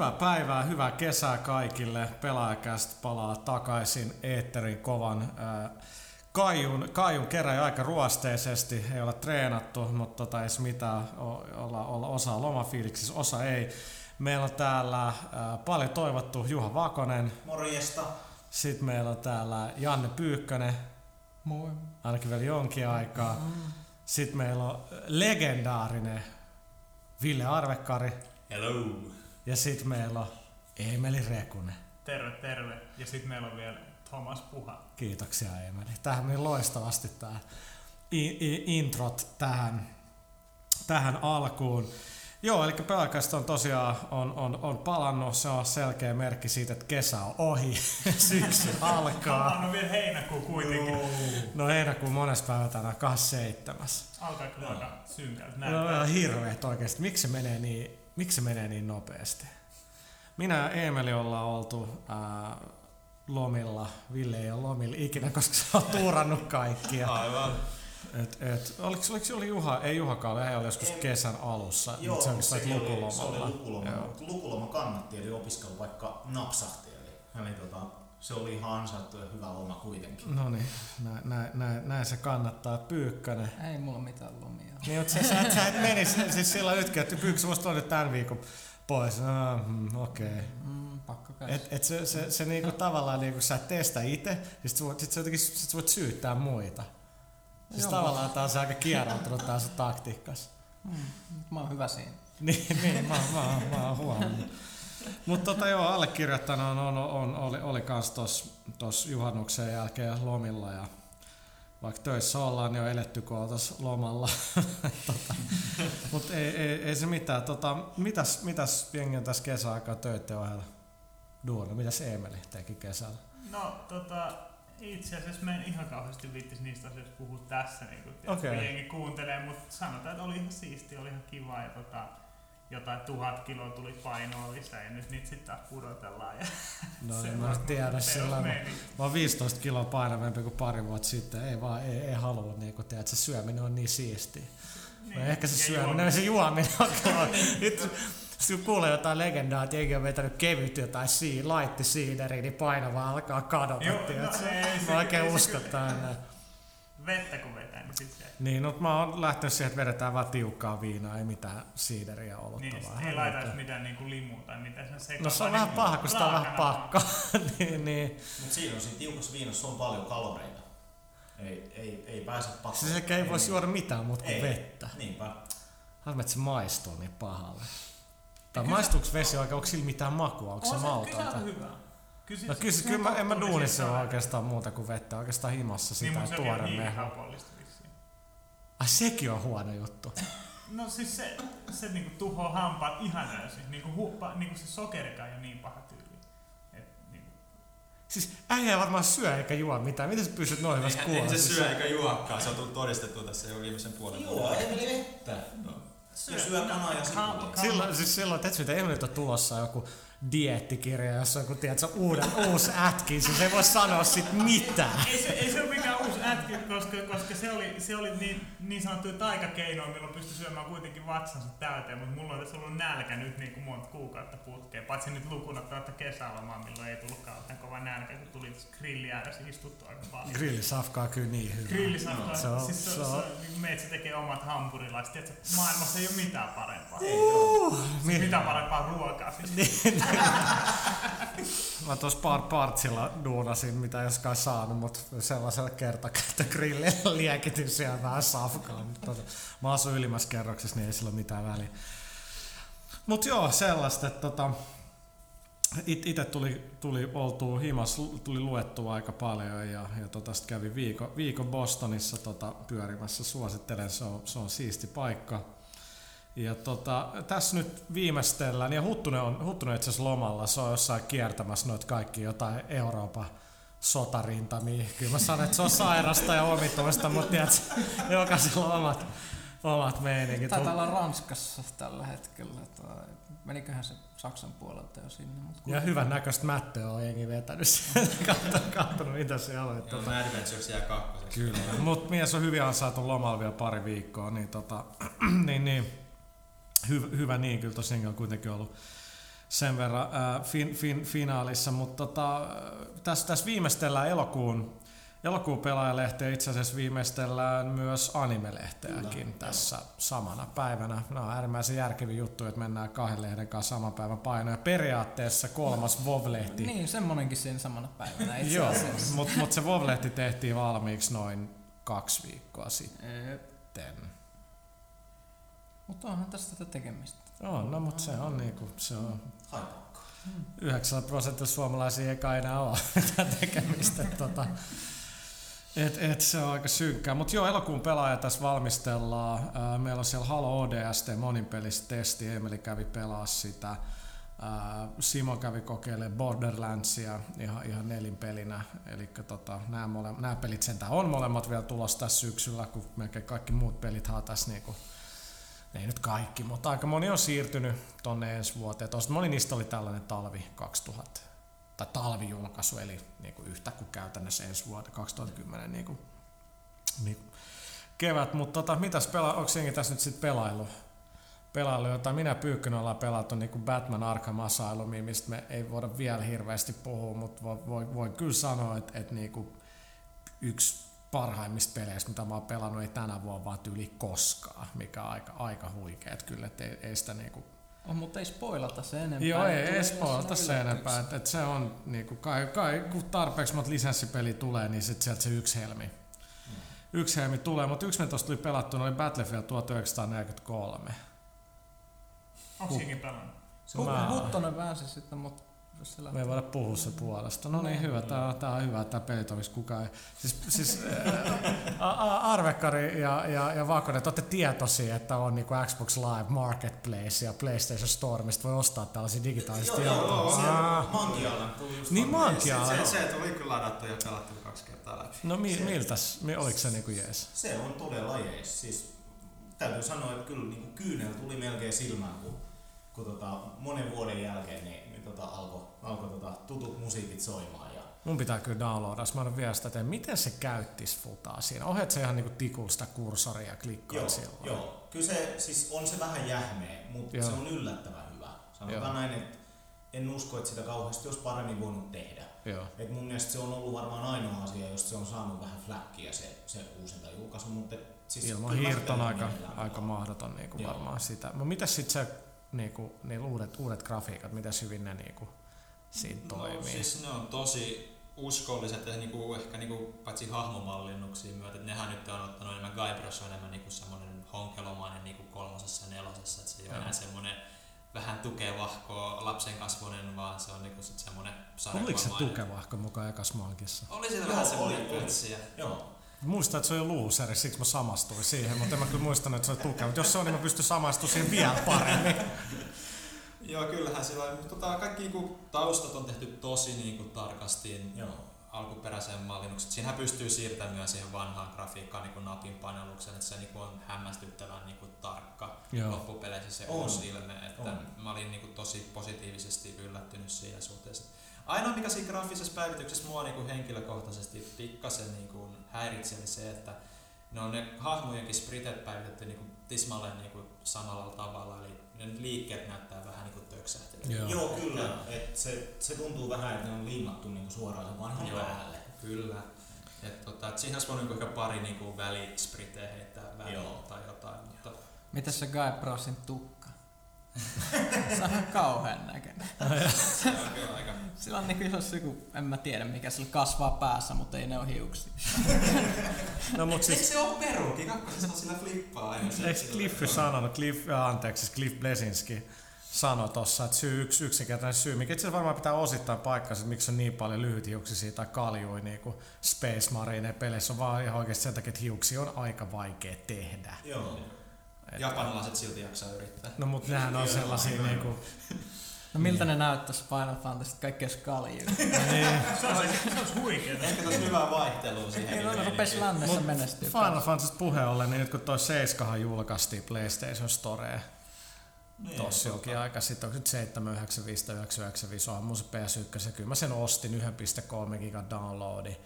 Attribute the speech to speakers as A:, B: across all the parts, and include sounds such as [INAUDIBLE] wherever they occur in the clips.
A: Hyvää päivää, hyvää kesää kaikille. Pelaajakästä palaa takaisin Eetterin kovan äh, Kaijun, Kaijun kerran aika ruosteisesti, ei olla treenattu, mutta tota, ei mitään, olla, olla osa lomafiiliksissä, osa ei. Meillä on täällä äh, paljon toivottu Juha Vakonen.
B: Morjesta.
A: Sitten meillä on täällä Janne Pyykkönen.
C: Moi.
A: Ainakin vielä jonkin aikaa. Sitten meillä on legendaarinen Ville Arvekkari.
B: Hello.
A: Ja sitten meillä on Emeli Rekunen.
C: Terve, terve. Ja sitten meillä on vielä Thomas Puha.
A: Kiitoksia Emeli. Tähän meni loistavasti tämä introt tähän, tähän alkuun. Joo, eli pelkästään on tosiaan on, on, on palannut. Se on selkeä merkki siitä, että kesä on ohi. [LAUGHS] Syksy alkaa.
C: On vielä heinäkuu kuitenkin. Oh.
A: No heinäkuu monessa päivä tänään, 27.
C: Alkaa kyllä aika synkältä.
A: No, no hirveet oikeasti. Miksi se menee niin, miksi se menee niin nopeasti? Minä ja Emeli ollaan oltu ää, lomilla. Ville ei ole lomilla ikinä, koska se on tuurannut kaikkia.
B: Aivan.
A: Et, et, oliko, oliko se oli Juha, ei Juhakaan, hän oli joskus Ei, kesän alussa,
B: joo,
A: mutta se
B: se
A: lukulomalla.
B: Se oli lukuloma, mutta lukuloma kannatti, eli opiskelu vaikka napsahti. Eli, eli tota, se oli ihan ansaittu ja hyvä loma kuitenkin.
A: No niin, näin, näin, näin, näin, se kannattaa. Pyykkönen.
D: Ei mulla mitään lomia.
A: Niin, mutta sä, sä, sä et menisi siis sillä nytkin, että Pyykkönen musta nyt tämän viikon pois. No, mm, okei. Okay.
D: Mm, pakko
A: et, et se, se, se niinku tavallaan niinku sä et testa itse, sit sä voit, sit sä jotenkin, sit sä voit syyttää muita. Siis Joo. tavallaan tää on se aika kieroutunut tää sun taktiikkas.
D: Mm, mä oon hyvä siinä. [LAUGHS]
A: niin, niin mä, mä, mä, mä oon huomannut. Mutta tota joo, allekirjoittanut on, on, on, oli, oli kans tos, tos juhannuksen jälkeen lomilla ja vaikka töissä ollaan, niin on eletty kun lomalla. [LAUGHS] tota, Mutta ei, ei, ei, se mitään. Tota, mitäs, mitäs jengi on tässä kesäaikaa töiden ohella duuna? Mitäs Eemeli teki kesällä?
C: No tota, itse asiassa mä en ihan kauheasti viittis niistä asioista puhua tässä, niin kun,
A: okay.
C: jengi kuuntelee, mutta sanotaan, että oli ihan siisti, oli ihan kiva ja tota, jotain tuhat kiloa tuli painoa lisää ja nyt niitä sitten taas pudotellaan. Ja [LAUGHS]
A: no en mä tiedä sillä mä, mä oon 15 kiloa painavampi kuin pari vuotta sitten, ei vaan, ei, ei halua niin kun tiedät, se syöminen on niin siistiä. Niin, ehkä se syöminen, se juominen on [LAUGHS] nyt, kun kuulee jotain legendaa, että jengi on vetänyt kevyt jotain sii, laitti siideriin, niin painava alkaa kadota. Joo, no, ei, mä oikein usko tänne.
C: Vettä kun vetää, niin sit se...
A: Niin, no mä oon lähtenyt siihen, että vedetään vaan tiukkaa viinaa, ei mitään siideriä olutta
C: niin, vaan. ei laitaisi mitään niinku limua tai mitään sen sekaan.
A: No se on vähän paha, kun sitä on vähän pakko. [LAUGHS] niin, niin.
B: Mut siinä on siinä tiukassa viinossa on paljon kaloreita. Ei, ei, ei pääse pakko.
A: Siis ei, ei voisi juoda mitään muuta kuin ei, vettä.
B: Niinpä.
A: Haluan, että se maistuu niin pahalle. Tai maistuuko vesi oikein, onko sillä mitään makua, onko
C: se,
A: se mautonta?
C: Kyllä on hyvä.
A: Kyllä, no kyllä, kyllä mä, en mä duunissa ole oikeastaan muuta kuin vettä, oikeastaan himassa sitä niin, tuore mehua. Ai sekin on huono juttu. [LAUGHS]
C: No siis se, se niinku tuhoaa hampaat ihan täysin. Niinku, huppa, niinku se sokerikaan ei ole niin paha tyyli. Et, niinku.
A: Siis äijä varmaan syö eikä juo mitään. Miten sä pysyt noin hyvässä
B: kuulassa? Ei se syö eikä juokaan. Se on tullut todistettu tässä jo viimeisen puolen vuoden. Joo, ei meni vettä. No. Syö, syö kanaa ja sipulaa.
A: Silloin, siis silloin, että mitä Emilit on tulossa joku diettikirja, jossa on kun tiedät, uuden, uusi ätki, siis ei voi sanoa sit mitään.
C: Ei se, ei se ole mikään uusi ätki, koska, koska se oli, se oli niin, niin sanottuja taikakeinoja, milloin pystyi syömään kuitenkin vatsansa täyteen, mutta mulla on tässä ollut nälkä nyt niin kuin monta kuukautta putkeen, paitsi nyt lukuna tuota kesälomaa, milloin ei tullut kauhean kova nälkä, kun tuli grilli ääressä istuttu aika paljon.
A: Grilli safkaa kyllä niin hyvä.
C: Grilli safkaa, no, se on, siis se, se, on, se, meitsi tekee omat hampurilaiset, maailmassa ei ole mitään parempaa. Uh, siis mitään parempaa ruokaa. Siis.
A: Mä tuossa par partsilla duunasin, mitä joskaan saanut, mutta sellaisella kertakäyttögrillillä liekitin siellä vähän safkaa. Tota, mä asun ylimmässä kerroksessa, niin ei sillä ole mitään väliä. Mutta joo, sellaista, että tota, itse tuli, tuli oltua himas, tuli luettua aika paljon ja, ja tota, sit kävi viikon, viikon Bostonissa tota, pyörimässä. Suosittelen, se on, se on siisti paikka ja tota, tässä nyt viimeistellään, ja Huttunen on, Huttunen itse asiassa lomalla, se on jossain kiertämässä noita kaikki jotain Euroopan sotarintamia. Kyllä mä sanon, että se on sairasta ja omituista, mutta tiedät, jokaisella on omat, omat meiningit.
D: Taitaa olla Ranskassa tällä hetkellä. Tai meniköhän se Saksan puolelta jo sinne. Mutta
A: ja hyvän näköistä mättöä on jengi vetänyt sieltä, [LAUGHS] katsonut mitä siellä on.
B: Joo, tuota. Adventures jää kakkoseksi.
A: Kyllä, mutta mies on hyvin saatu lomalla vielä pari viikkoa, niin, tota, [CLEARS THROAT] niin, niin hyvä, hyvä niin, kyllä tosiaan on kuitenkin ollut, sen verran ää, fin, fin, finaalissa, mutta tota, tässä, tässä viimeistellään elokuun, elokuun pelaajalehteen itse asiassa viimeistellään myös animelehteäkin
B: Kyllä,
A: tässä samana päivänä. Nämä on äärimmäisen järkeviä juttuja, että mennään kahden lehden kanssa saman päivän painoon. Ja periaatteessa kolmas VOV-lehti.
D: Niin, semmonenkin siinä samana päivänä itse
A: Joo, mutta mut se VOV-lehti tehtiin valmiiksi noin kaksi viikkoa sitten.
D: Mutta onhan tässä tätä tekemistä.
A: On, no mutta se on niinku, se on
B: Haipakka.
A: 9 prosenttia suomalaisia eikä enää ole mitään tekemistä. tota, et, et, se on aika synkkää. Mutta joo, elokuun pelaaja tässä valmistellaan. Meillä on siellä Halo ODST monipelistesti. Emeli kävi pelaa sitä. Simo kävi kokeilemaan Borderlandsia ihan, ihan nelinpelinä. Eli tota, nämä, mole, nämä pelit sentään on molemmat vielä tulossa tässä syksyllä, kun melkein kaikki muut pelit tässä niinku ei nyt kaikki, mutta aika moni on siirtynyt tonne ensi vuoteen. Tuosta moni niistä oli tällainen talvi 2000, tai talvijulkaisu, eli niin kuin yhtä kuin käytännössä ensi vuoteen 2010 niin kuin, niin kuin kevät. Mutta tota, mitäs pela, onko jengi tässä nyt sitten pelailu? Pelailu, jota minä Pyykkönen ollaan pelattu niin kuin Batman Arkham Asylumia, mistä me ei voida vielä hirveästi puhua, mutta voi, voi, voin kyllä sanoa, että, että niin kuin yksi parhaimmista peleistä, mitä mä oon pelannut, ei tänä vuonna vaan yli koskaan, mikä on aika, aika huikeet kyllä, että ei, ei sitä niinku...
D: Oh, mutta ei spoilata se enempää.
A: Joo, ei, ei spoilata se enempää, että, että se on niinku, kai, kai, kun tarpeeksi monta lisenssipeli tulee, niin sit sieltä se yksi helmi. Yksi helmi tulee, mutta yksi me tuosta tuli pelattu, oli Battlefield 1943.
C: Onko siinkin pelannut?
B: Se on
D: Huttonen väänsi sitten, mutta se
A: Me ei voida puhua se puolesta. No niin, hyvä. Tää, on- tää on hyvä, pelit olisi kukaan. ei- Siis, siis ää, a- a- Arvekkari ja, ja, ja Vakonen, te olette tietoisia, että on niinku Xbox Live Marketplace ja PlayStation Store, mistä voi ostaa tällaisia digitaalisia
B: Joo, joo, joo,
A: tietoja.
B: tuli just
A: Niin Mankialla.
E: Se, se tuli kyllä ladattu ja pelattu kaksi kertaa läpi.
A: No mi, miltäs? Mi, oliko se niinku jees?
B: Se on todella jees. Siis, täytyy sanoa, että kyllä niin kyynel tuli melkein silmään, kun, kun tota, monen vuoden jälkeen niin, niin tota, alkoi alko, tota, tutut musiikit soimaan. Ja,
A: Mun pitää kyllä downloadaa. Mä en vielä sitä, että miten se käyttis futaa siinä. Ohjaat se ihan niinku tikulla sitä kursoria ja klikkaat
B: joo,
A: silloin.
B: joo, kyllä se, siis on se vähän jähmeä, mutta
A: Joo.
B: se on yllättävän hyvä. Sanotaan
A: Joo.
B: näin, että en usko, että sitä kauheasti olisi paremmin voinut tehdä.
A: joo.
B: Et mun mielestä se on ollut varmaan ainoa asia, josta se on saanut vähän fläkkiä se, se uusinta julkaisu, mutta siis
A: Ilman
B: kyllä mä
A: hiirto on
B: sitä
A: aika, aika mahdoton niinku
B: Joo.
A: varmaan sitä. Mutta mitäs sitten se, niinku, niin uudet, uudet grafiikat, miten hyvin ne niinku, siinä toimii?
E: No, siis ne on tosi uskolliset ja niinku, ehkä niinku, paitsi hahmomallinnuksia myötä, että nehän nyt on ottanut enemmän Guybrush on enemmän niinku semmoinen honkelomainen niinku kolmosessa ja nelosessa, että se ei ole enää semmoinen vähän tukevahko lapsen kasvoinen, vaan se on niinku sit semmoinen
A: Oliko se tukevahko mukaan ekas mankissa?
E: Oli siellä
B: Joo,
E: vähän
B: oli,
E: semmoinen
B: oli.
E: pötsiä.
B: Joo.
A: Muistan, että se oli looseri, siksi mä samastuin siihen, mutta en mä kyllä muistanut, että se oli tukeva. Mutta jos se on, niin mä pystyn samastumaan siihen vielä paremmin. [LAUGHS]
E: Joo, kyllähän sillä on, tota, kaikki niinku, taustat on tehty tosi niinku, tarkasti
B: Joo.
E: alkuperäiseen mallinnukseen. Siinähän pystyy siirtämään myös siihen vanhaan grafiikkaan niin napin painallukseen, että se niin kuin on hämmästyttävän niin kuin tarkka
A: Joo.
E: loppupeleissä se
B: On.
E: uusi ilme. Että
B: On.
E: mä olin niin kuin tosi positiivisesti yllättynyt siinä suhteessa. Ainoa mikä siinä grafisessa päivityksessä mua niin kuin henkilökohtaisesti pikkasen niin kuin häiritsi oli se, että ne on ne hahmojenkin spritet päivitetty niin kuin tismalleen niin kuin samalla tavalla, eli ne liikkeet näyttää vähän niin kuin töksähtelyä.
A: Joo.
B: Joo, kyllä. Et se, se tuntuu vähän, että ne on liimattu niinku suoraan sen vanhan
E: Joo.
B: päälle.
E: Kyllä. Et tota, et siinä olisi voinut ehkä pari niinku välispriteä heittää väliin
B: Joo.
E: tai jotain, mutta
D: Mitäs se Guy Brossin tukka? [LAUGHS] se on kauhean näköinen. [LAUGHS] Sillä on niinku jos joku, en mä tiedä mikä sillä kasvaa päässä, mutta ei ne ole hiuksia. [LAUGHS]
A: No mut
E: Eikö
A: siis,
E: se ole peruki? Kakkosessa on sillä flippaa aina.
A: eikö Cliffy sanonut, Cliff, anteeksi, Cliff Blesinski sanoi tossa, että syy, yksi yksinkertainen syy, mikä itse varmaan pitää osittain paikkansa, että miksi on niin paljon lyhythiuksisia tai kaljui niin kuin Space Marine peleissä, on vaan ihan oikeasti sen takia, että hiuksia on aika vaikea tehdä.
B: Joo.
A: Et-
E: Japanilaiset silti jaksaa yrittää.
A: No mut nehän on sellaisia niinku,
D: No miltä ne näyttäisi Final Fantasy kaikki jos kaljuu? [LAUGHS]
A: niin,
C: Se olisi, se olisi huikeeta.
E: Ehkä tässä hyvää vaihtelua siihen.
D: Ei no, rupes lännessä menestyä.
A: Final Fantasy puheen ollen, niin nyt kun toi 7 julkaistiin PlayStation Storeen,
B: Niin,
A: tossa jokin aika. Sitten, onko nyt 7, 9, 5, 9, 9, 5, on mun se PS1, ja kyllä mä sen ostin 1.3 gigan downloadi.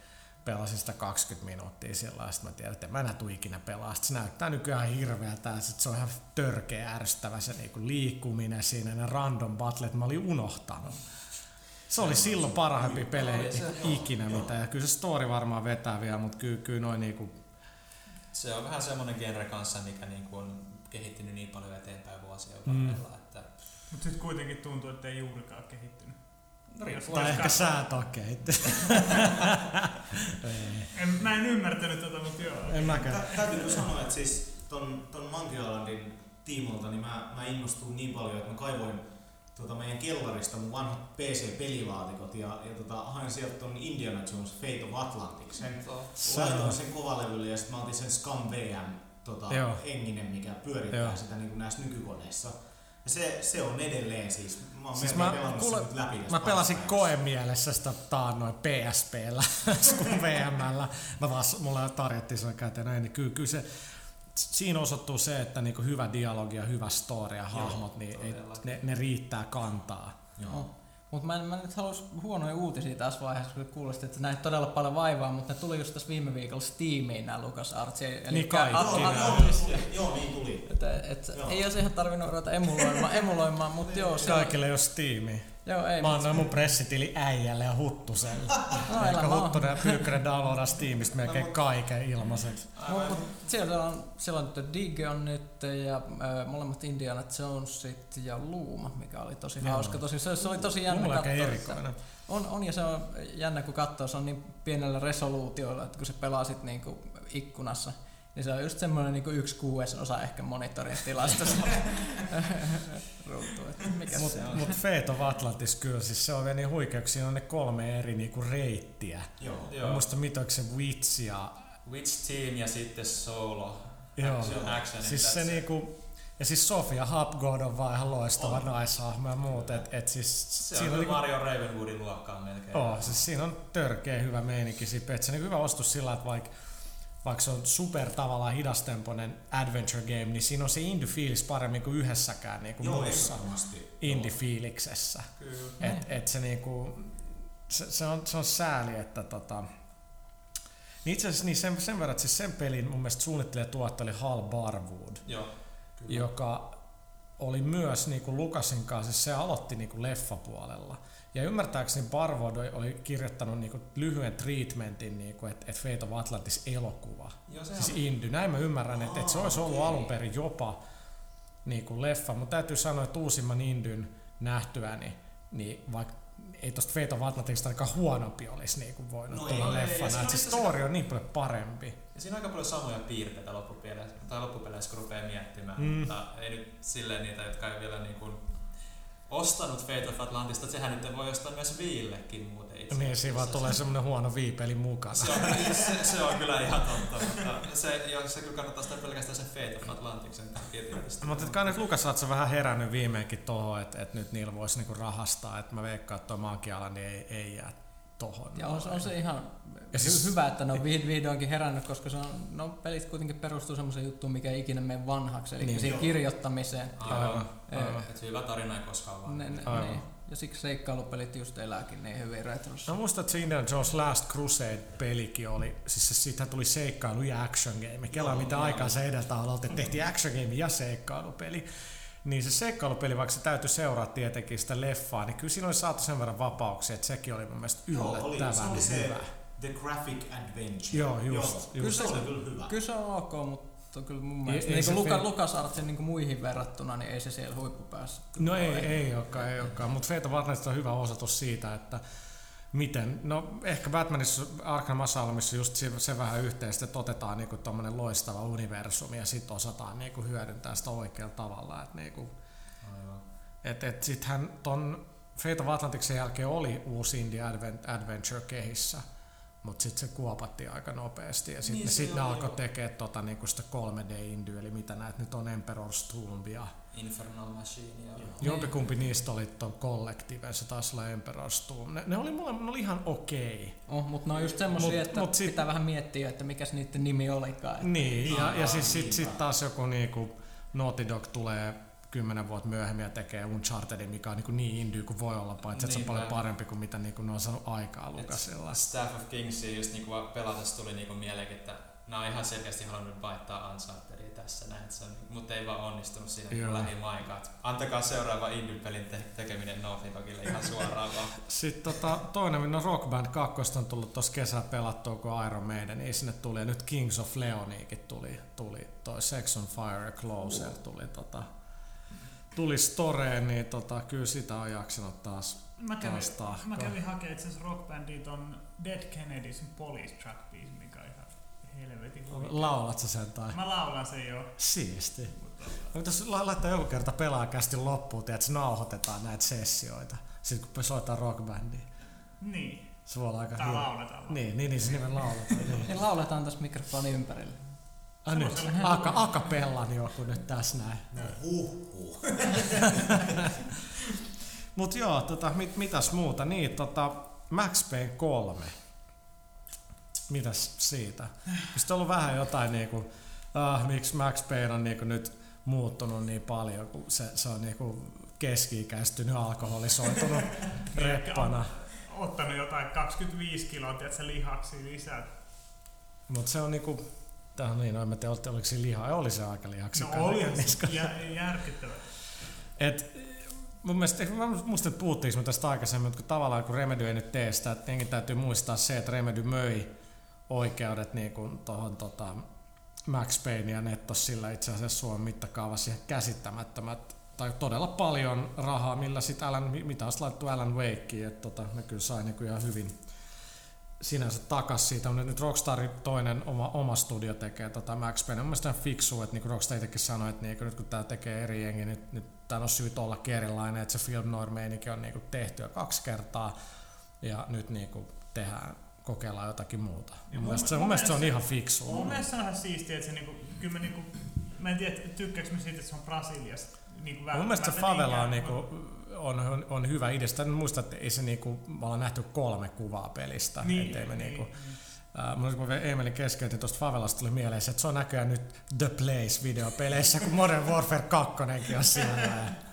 A: pelasin sitä 20 minuuttia sillä lailla, sitten mä tiedän, että en mä enää tuu ikinä pelaa. Sitten se näyttää nykyään hirveältä, sit se on ihan törkeä ärsyttävä se niinku liikkuminen siinä, ne random battlet, mä olin unohtanut. Se oli silloin parhaimpia pelejä ikinä mitä, ja kyllä se story varmaan vetää vielä, mutta kyllä, kyllä noin niinku,
E: Se on vähän semmonen genre kanssa, mikä niinku on kehittynyt niin paljon eteenpäin vuosien
A: Mm.
E: varrella, että
C: Mut sit kuitenkin tuntuu, että ei juurikaan kehittynyt.
E: no, riippuu.
A: ehkä
C: katsoa.
A: säätakeita. [LAUGHS] Ei.
C: En, mä en ymmärtänyt tota, mutta joo.
A: En mäkään.
B: Tä- Täytyy sanoa, että siis ton, ton Monkey Islandin tiimolta niin mä, mä innostuin niin paljon, että mä kaivoin tota meidän kellarista mun vanhat PC-pelilaatikot ja, ja tota, hain sieltä ton Indiana Jones Fate of Atlanticsen.
A: Se
B: Laitoin sen kovalevylle ja sitten mä otin sen Scum VM tota,
A: Joo.
B: enginen, mikä pyörittää
A: Joo.
B: sitä niin kuin näissä nykykoneissa. Ja se, se on edelleen siis, mä oon
A: Siis mä- kuule,
B: nyt läpi
A: Mä pelasin koemielessä sitä taannoin PSPllä, [LAUGHS] kun VMllä. Mä taas, mulla tarjottiin sen käteen näin, niin kyllä, kyllä se, siinä osoittuu se, että niinku hyvä dialogi ja hyvä story ja hahmot, niin ei, ne, ne, riittää kantaa.
B: Joo.
D: Mutta mä, en- mä nyt halus huonoja uutisia tässä vaiheessa, kun kuulosti, että näitä todella paljon vaivaa, mutta ne tuli just tässä viime viikolla Steamiin nämä LucasArts. Eli
A: Niin kaikki
B: joo, niin tuli. Joo, niin tuli.
D: että, et,
B: Joo.
D: ei olisi ihan tarvinnut ruveta emuloimaan, emuloimaan mutta joo, se,
A: Kaikille jos Steamia.
D: Joo, ei,
A: Mä annoin mun pressitili äijälle ja Huttuselle. [LAUGHS]
D: no,
A: Eli. Huttunen ja Pyykkönen downloadaa Steamista melkein kaiken ilmaiseksi.
D: Mut, mut siellä on, siellä on Dig on nyt ja äh, molemmat Indiana Jonesit ja Luuma, mikä oli tosi
A: Joo.
D: hauska. Tosi, se, se oli tosi jännä katsoa.
A: erikoinen.
D: On, on ja se on jännä kun katsoo, se on niin pienellä resoluutiolla, että kun se pelaa sit niinku ikkunassa, niin se on just semmoinen niinku yksi kuudesosa ehkä monitorin tilasta [LAUGHS] se ruutu. Mikä
A: Mut,
D: on?
A: Fate of Atlantis kyllä, siis se on vielä niin huikeuksia, siinä on ne kolme eri niinku reittiä.
B: Joo.
A: Mä muistan mitä se Witch ja
E: Witch Team ja sitten Solo.
A: Joo.
E: Action, action
A: Siis se niinku, ja siis Sofia Hapgood on vaan ihan loistava naishahmo ja muut, et, et siis
E: Se on
A: siinä
E: kyllä
A: niinku,
E: Mario Ravenwoodin luokkaa melkein.
A: oh, siis siinä on törkeä hyvä meininki siinä, että se on niinku hyvä ostus sillä, että vaikka vaikka se on super tavallaan hidastempoinen adventure game, niin siinä on se indie-fiilis paremmin kuin yhdessäkään niin kuin
B: Joo,
A: muussa indie-fiiliksessä. Et, et se, niinku, se, se, on, se on sääli, että tota, niin itse asiassa niin sen, sen verran, että siis sen pelin mun mielestä suunnittelija tuottaja oli Hal Barwood,
E: Joo. Kyllä.
A: joka oli myös niinku Lukasin kanssa, siis se aloitti niinku leffapuolella. Ja ymmärtääkseni Barwood oli- kirjoittanut niinku lyhyen treatmentin, niinku, että et Fate of Atlantis elokuva.
E: Joo, se
A: Siis
E: on.
A: Indy. Näin mä ymmärrän, että, että se olisi ollut
B: okei.
A: alun perin jopa niinku leffa, mutta täytyy sanoa, että uusimman Indyn nähtyäni, niin vaikka ei tosta Fate of Atlanticista ainakaan huonompi olisi niinku voinut
B: No
A: tulla
B: ei, ei,
A: leffana.
E: ei,
A: että se story on niin paljon parempi.
E: Ja siinä on aika paljon samoja piirteitä loppupeleissä, tai loppupeleissä kun rupeaa miettimään,
A: mm.
E: mutta ei nyt silleen niitä, jotka ei vielä niin kuin ostanut Fate of Atlantista, että sehän nyt voi ostaa myös Viillekin muuten itse
A: Niin, siinä vaan tulee semmonen huono viipeli mukana.
E: Se on, se, se on kyllä ihan totta, mutta se, jo, se kyllä kannattaa sitä pelkästään sen Fate of Atlanticsen takia tietysti.
A: Mutta kai nyt Lukas on vähän herännyt viimeinkin tohon, että, että nyt niillä voisi niinku rahastaa, että mä veikkaan, että tuo maankiala niin ei, ei jää tohon.
D: Ja on, on se ihan
A: Ja
D: ja
A: siis-
D: siis, hyvä, että ne on vih- vihdoinkin herännyt, koska se on, no, pelit kuitenkin perustuu semmoiseen juttuun, mikä ei ikinä mene vanhaksi, eli
A: Niin.
D: niin, siihen
B: Joo.
D: kirjoittamiseen.
E: Aivan.
A: Aivan.
E: Et hyvä tarina ei koskaan vaan.
D: Ne, ne,
A: Aivan.
D: niin. Ja siksi seikkailupelit just elääkin niin hyvin retrossa.
A: Mä muistan, että se Indiana Jones Last Crusade-pelikin oli, siis se, siitä tuli seikkailu ja action game. Kelaa
B: Joo,
A: mitä
B: joo.
A: aikaa se edeltä on ollut, että tehtiin action game ja seikkailupeli. Niin se seikkailupeli, vaikka se täytyy seuraa tietenkin sitä leffaa, niin kyllä siinä oli saatu sen verran vapauksia, että sekin oli mun mielestä
B: Joo, oli,
A: yllättävän
B: se oli se
A: hyvä.
B: The Graphic Adventure.
A: Joo, just,
B: Joo.
A: just.
B: Kyllä se oli kyllä hyvä.
D: Kyllä se on ok, mutta kyllä mun
A: Ei-
D: mielestä
A: ei
D: niin kuin Luka,
A: film-
D: Lukas Artsin niin muihin verrattuna, niin ei se siellä huippupäässä.
A: No ei, ei olekaan, ei olekaan. Mutta Fate of Atlantis on hyvä osoitus siitä, että miten, no ehkä Batmanissa Arkham Asylumissa just se, se vähän yhteistä, että otetaan niinku tommonen loistava universumi ja sitten osataan niinku hyödyntää sitä oikealla tavalla. Et niinku,
E: Aivan.
A: et, et sittenhän ton Fate of Atlanticsen jälkeen oli uusi Indie Advent, Adventure kehissä, mutta sitten se kuopattiin aika nopeasti ja sitten
E: Niin se
A: sit ne alkoi tekemään tota, niinku sitä 3D-indyä, eli mitä näet nyt on Emperor's Tomb ja
E: Infernal Machine ja...
A: Jompikumpi niistä oli se taisi olla Emperor's Tomb. Ne, ne oli mulle ne oli ihan okei.
D: Oh, mutta ne on just semmosia,
A: Mut-
D: että
A: mut sit-
D: pitää vähän miettiä, että mikä niiden nimi olikaan.
A: Niin, ja, ja
B: Aivan,
A: siis sit, sit taas joku niinku Naughty Dog tulee kymmenen vuotta myöhemmin ja tekee Unchartedin, mikä on niin, niin indie kuin voi olla, paitsi että se on paljon parempi kuin mitä niin kuin ne on saanut aikaa Lucasilla.
E: Staff of Kingsia just niinku vaan pelatessa tuli niinku mieleenkin, että ne on ihan selkeästi halunnut vaihtaa Unchartedia tässä näin, se on, mutta ei vaan onnistunut siinä
A: Joo.
E: lähimaikaan. Et Antakaa seuraava indie-pelin te- tekeminen Naughty ihan suoraan vaan. [LAUGHS]
A: Sitten tota, toinen, no Rock Band 2 on tullut tuossa kesällä pelattua kuin Iron Maiden, niin sinne tuli, ja nyt Kings of Leoniikin tuli, tuli toi Sex on Fire ja Closer tuli, tota, tuli storeen, niin tota, kyllä sitä on jaksanut taas,
C: Mä kävin,
A: taas tahkoa.
C: mä kävin hakemaan itse asiassa ton Dead Kennedys Police Track biisi, mikä on ihan helvetin huikea.
A: Laulat sä sen tai?
C: Mä laulan sen jo.
A: Siisti.
C: Mutta
A: Voitaisiin la- laittaa joku kerta pelaakästi loppuun, että nauhoitetaan näitä sessioita. Sitten kun soittaa rockbandia.
C: niin,
A: Se voi olla aika
C: tää
A: hyvä.
C: lauletaan vaan.
A: Niin, niin, niin se nimen lauletaan. Niin.
D: Niin [LAUGHS] lauletaan tässä mikrofonin ympärille.
A: Ah, nyt. Aka, akapellan joku nyt tässä näin.
B: Huhhuh. [LAUGHS]
A: Mut joo, tota, mit, mitäs muuta? Niin, tota, Max Payne 3. Mitäs siitä? Sitten on ollut vähän jotain niinku, ah, miksi Max Payne on niinku nyt muuttunut niin paljon, kun se, se on niinku keski-ikäistynyt, alkoholisoitunut [LAUGHS] reppana.
C: Ottanut jotain 25 kiloa, tiedätkö, lihaksi lisää.
A: Mutta se on niinku, tää on niin, en mä tiedä, oliko siinä lihaa, oli se aika lihaksi.
C: No oli se [LAUGHS] jä, järkyttävä.
A: Et, mun mielestä, mä muistan, että puhuttiinko me tästä aikaisemmin, mutta kun tavallaan kun Remedy ei nyt tee sitä, että tietenkin täytyy muistaa se, että Remedy möi oikeudet niin kuin tohon, tota, Max Payne ja nettos sillä itse asiassa Suomen mittakaavassa ihan käsittämättömät tai todella paljon rahaa, millä sitten Alan, mitä olisi laittu Alan Wakeen, että tota, ne kyllä sai niin ihan hyvin sinänsä takas siitä, mutta nyt Rockstarin toinen oma, oma studio tekee tota Max Payne. On fiksu, että niin Rockstar itsekin sanoi, että niin, nyt kun tämä tekee eri jengi, nyt, nyt tämä on syytä olla erilainen, että se film noir on niin tehty jo kaksi kertaa ja nyt niin tehdään, kokeillaan jotakin muuta.
C: Ja
A: Mun, mielestä, se,
C: mun
A: mielestä se on ihan fiksu.
C: Mun mielestä se on ihan siistiä, että se niinku, kyllä mä niinku, mä en tiedä, tykkääkö mä siitä, että se on Brasiliasta. Niinku
A: Mun mielestä se favela on, niinku, on, on, on hyvä idea. Sitä muista, että ei se niinku, me ollaan nähty kolme kuvaa pelistä.
C: Niin,
A: ettei me
C: niin,
A: niinku,
C: niin.
A: Äh, kun Eemelin keskeytin tuosta Favelasta tuli mieleen se, että se on näköjään nyt The Place videopeleissä, kun Modern Warfare 2 on siellä. [LAUGHS]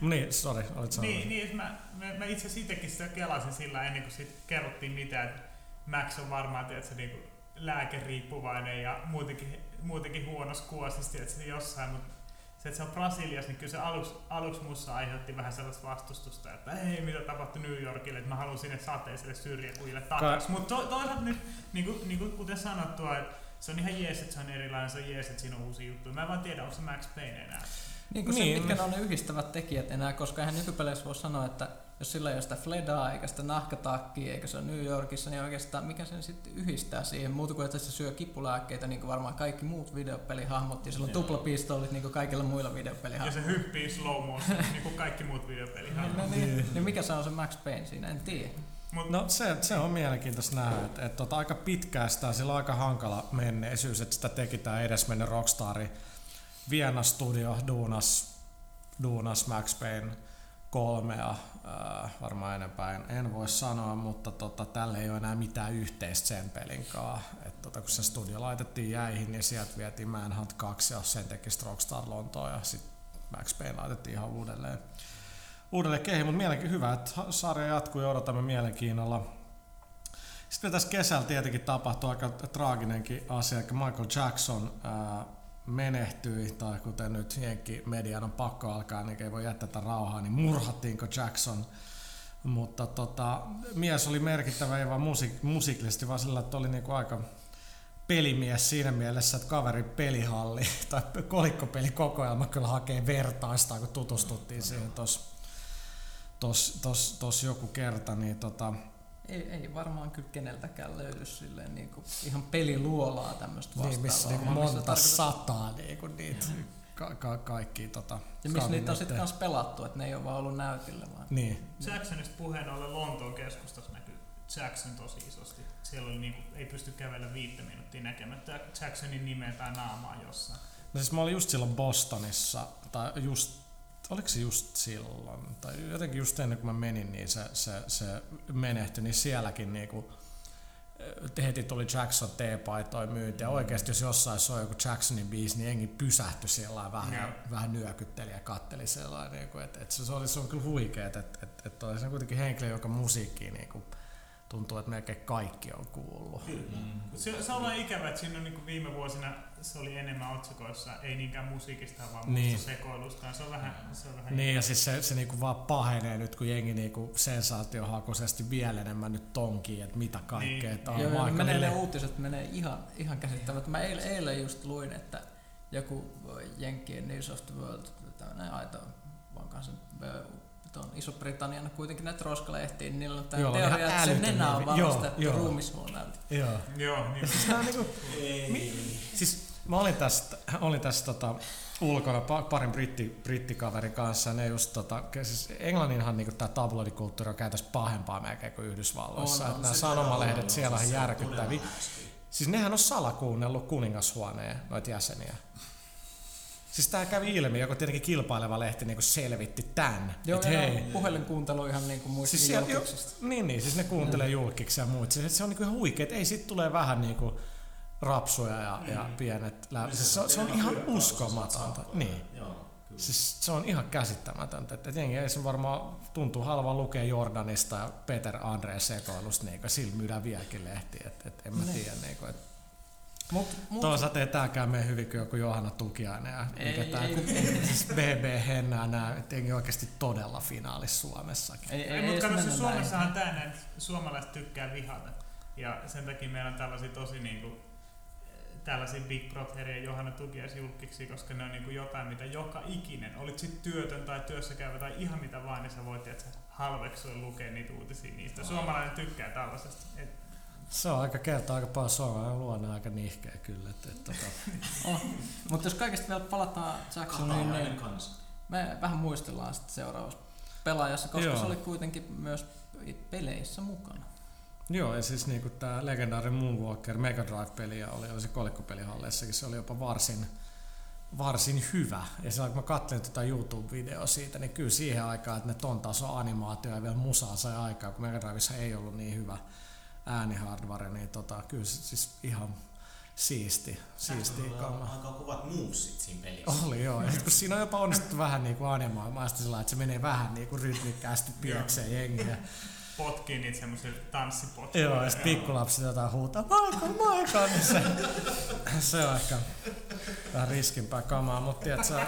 A: Niin, sorry, olit sanonut.
C: Niin, niin että mä, mä, mä itse asiassa itsekin sitä kelasin sillä ennen kuin siitä kerrottiin mitään, että Max on varmaan tiedätkö, niinku lääkeriippuvainen ja muutenkin, muutenkin huonossa kuosissa tiedätkö, jossain, mutta se, että se on Brasiliassa, niin kyllä se aluksi, aluksi musta aiheutti vähän sellaista vastustusta, että ei mitä tapahtui New Yorkille, että mä haluan sinne sateiselle syrjäkujille takaisin. Mutta to, toisaalta nyt, niin kuin, niin kuin kuten sanottua, että se on ihan jees, että se on erilainen, se on jees, että siinä on uusi juttu. Mä en vaan tiedä, onko se Max Payne enää.
D: Niin kuin
A: Niin.
D: se, mitkä ne on ne yhdistävät tekijät enää, koska eihän nykypeleissä voi sanoa, että jos sillä ei ole sitä fledaa eikä sitä nahkatakkia eikä se ole New Yorkissa, niin oikeastaan mikä sen sitten yhdistää siihen muuta kuin että se syö kippulääkkeitä niin kuin varmaan kaikki muut videopelihahmot ja sillä on
B: Joo.
D: tuplapistoolit niin kuin kaikilla muilla
C: Ja
D: videopelihahmoilla.
C: se hyppii slow motion, [LAUGHS] niin kuin kaikki muut videopelit.
D: No niin, niin mikä se on se Max Payne siinä, en tiedä.
C: Mut,
A: No se, se on mielenkiintoista nähdä, että, että tota, aika pitkään sitä, sillä on aika hankala menneisyys, että sitä teki tämä edesmennyt Rockstari. Vienna Studio duunas, duunas Max Payne kolmea, äh, varmaan enempää en, en voi sanoa, mutta tota, tälle ei ole enää mitään yhteistä sen. Et, tota, kun se studio laitettiin jäihin, niin sieltä vietiin Manhunt 2 ja sen teki Rockstar Lontoon ja sitten Max Payne laitettiin ihan uudelleen uudelleen kehiin, mutta mielenkiin hyvä, että sarja jatkuu ja odotamme mielenkiinnolla. Sitten tässä kesällä tietenkin tapahtui aika traaginenkin asia, että Michael Jackson ää, menehtyi, tai kuten nyt Jenkki median on pakko alkaa, niin ei voi jättää rauhaa, niin murhattiinko Jackson. Mutta tota, mies oli merkittävä ei vaan musiik- musiikillisesti, vaan sillä, että oli niinku aika pelimies siinä mielessä, että kaveri pelihalli [LAUGHS] tai kolikkopelikokoelma kyllä hakee vertaista, kun tutustuttiin siihen tuossa tos, tos, tos joku kerta, niin tota,
D: Ei, ei varmaan kyllä keneltäkään löydy silleen niin kuin ihan peliluolaa tämmöistä vastaavaa.
A: niin, missä
D: missä
A: monta
D: tarkoitus-
A: sataa niinku niitä ka- ka- kaikki tota,
D: Ja missä niitä on sitten kanssa pelattu, että ne ei ole vaan ollut näytillä vaan.
A: Niin,
C: Jacksonista puheen ollen Lontoon keskustassa näkyy Jackson tosi isosti. Siellä oli niinku, ei pysty kävellä viittä minuuttia näkemättä Jacksonin nimeä tai naamaa jossain.
A: no siis mä olin just silloin Bostonissa, tai just, oliko se just silloin, tai jotenkin just ennen kuin mä menin, niin se, se, se menehtyi, niin sielläkin niinku, heti tuli Jackson T-paitoja myynti, ja oikeasti jos jossain soi joku Jacksonin biisi, niin jengi pysähtyi siellä vähän,
C: Joo.
A: vähän nyökytteli ja katteli sellainen, niin kuin, että, että se, se, oli, se on kyllä huikeet, että, että, että oli se kuitenkin henkilö, joka musiikkiin niin kuin, tuntuu, että melkein kaikki on kuullut.
B: Kyllä.
E: Mm.
C: Se, se on ikävä, että siinä on niin viime vuosina se oli enemmän otsikoissa, ei niinkään musiikista, vaan
A: Niin.
C: niin. sekoilusta. Se on vähän, se on vähän
A: Niin ja siis se, se niinku vaan pahenee nyt, kun jengi niinku sensaatiohakuisesti vielä enemmän nyt tonkii, että mitä kaikkea.
C: Niin.
A: Tää on
D: Joo,
A: aika
D: menee ne uutiset menee ihan, ihan käsittämättä. Mä eilen, eilen just luin, että joku Jenkkien News of the World, tämmönen aito, vankaan sen tuon Iso-Britannian kuitenkin näitä roskalehtiin, niin niillä on tämä
A: Joo,
D: teoria, että se
C: niin
D: nenä on.
A: Joo,
D: varustettu
A: joo.
D: ruumishuoneelta.
A: Joo.
C: Joo, niin.
A: On niinku,
B: Ei.
A: siis mä olin tässä, olin tässä tota, ulkona pa- parin britti, brittikaverin kanssa, ja ne just tota, siis Englanninhan niinku tää tabloidikulttuuri on käytössä pahempaa melkein kuin Yhdysvalloissa.
D: On, on.
A: nämä
B: Se
A: sanomalehdet,
B: on,
A: siellä on
B: siis
A: järkyttäviä. Siis nehän on salakuunnellut kuningashuoneen noita jäseniä. Siis tää kävi ilmi, joku tietenkin kilpaileva lehti niin selvitti tän.
D: Joo,
A: et hei,
D: hei. puhelinkuuntelu ihan niin kuin muista
A: Siis
D: siis
A: siellä, jo, niin, niin, siis ne kuuntelee mm. julkiksi ja muut. Siis, se on niinku ihan huikea, että ei sit tulee vähän niinku rapsuja ja, mm. ja pienet lä- siis se, on- se on ihan uskomatonta. Niin.
B: Joo, kyllä.
A: Siis se on ihan käsittämätöntä. Että et jengi ei se varmaan tuntuu halvan lukea Jordanista ja Peter Andre sekoilusta, niin sillä myydään vieläkin lehtiä. Et, et en mä
D: Niin.
A: tiedä. Niin kuin, et
D: Mut, mut,
A: Toisaalta ei tääkään mene hyvin kuin joku Johanna Tukiainen ja
D: Ei,
A: mikä tää,
D: ei.
A: kun, [LAUGHS] siis BB Hennää nää, et jengi oikeasti todella finaalissa Suomessakin.
D: ei,
C: Ei,
D: ei,
C: mutta kato, se Suomessahan
D: näin.
C: että suomalaiset tykkää vihata. Ja sen takia meillä on tällaisia tosi niinku, tällaisia Big Brother ja Johanna Tukiaisjulkkiksi, koska ne on niinku jotain, mitä joka ikinen, olit sit työtön tai työssä käyvä tai ihan mitä vaan, niin sä voit että halveksua lukea niitä uutisia niistä. Suomalainen tykkää tällaisesta. Et,
A: Se on aika kertaa aika paljon suomalainen luonne aika nihkeä kyllä. Et, et, tota, [LAUGHS]
D: Oh. Mutta jos kaikesta vielä palataan Jacksoniin, niin
B: kanssa.
D: me vähän muistellaan sitten seuraavassa pelaajassa, koska
A: Joo.
D: se oli kuitenkin myös peleissä mukana.
A: Joo, ja siis niinku tää legendaarinen Moonwalker Mega Drive-peli ja oli, oli se kolikkopelihalleissakin, se oli jopa varsin, varsin hyvä. Ja silloin kun mä katselin tätä YouTube-videoa siitä, niin kyllä siihen aikaan, että ne ton taso animaatio ja vielä musaa sai aikaa, kun Mega Drivessa ei ollut niin hyvä äänihardware, niin tota, kyllä se siis ihan siisti, siisti kama.
B: Aika kovat muussit siinä pelissä.
A: Oli joo, ja kun siinä on jopa onnistuttu vähän animoimaan sitä sillä lailla, että se menee vähän niinku rytmikkäästi piekseen jengiä.
C: Potkii niitä semmoisia tanssipotkuja.
A: Joo, ja sit pikkulapset jotain huutaa, Michael, Michael, niin se, se on ehkä vähän riskimpää kamaa, mutta tiedätkö,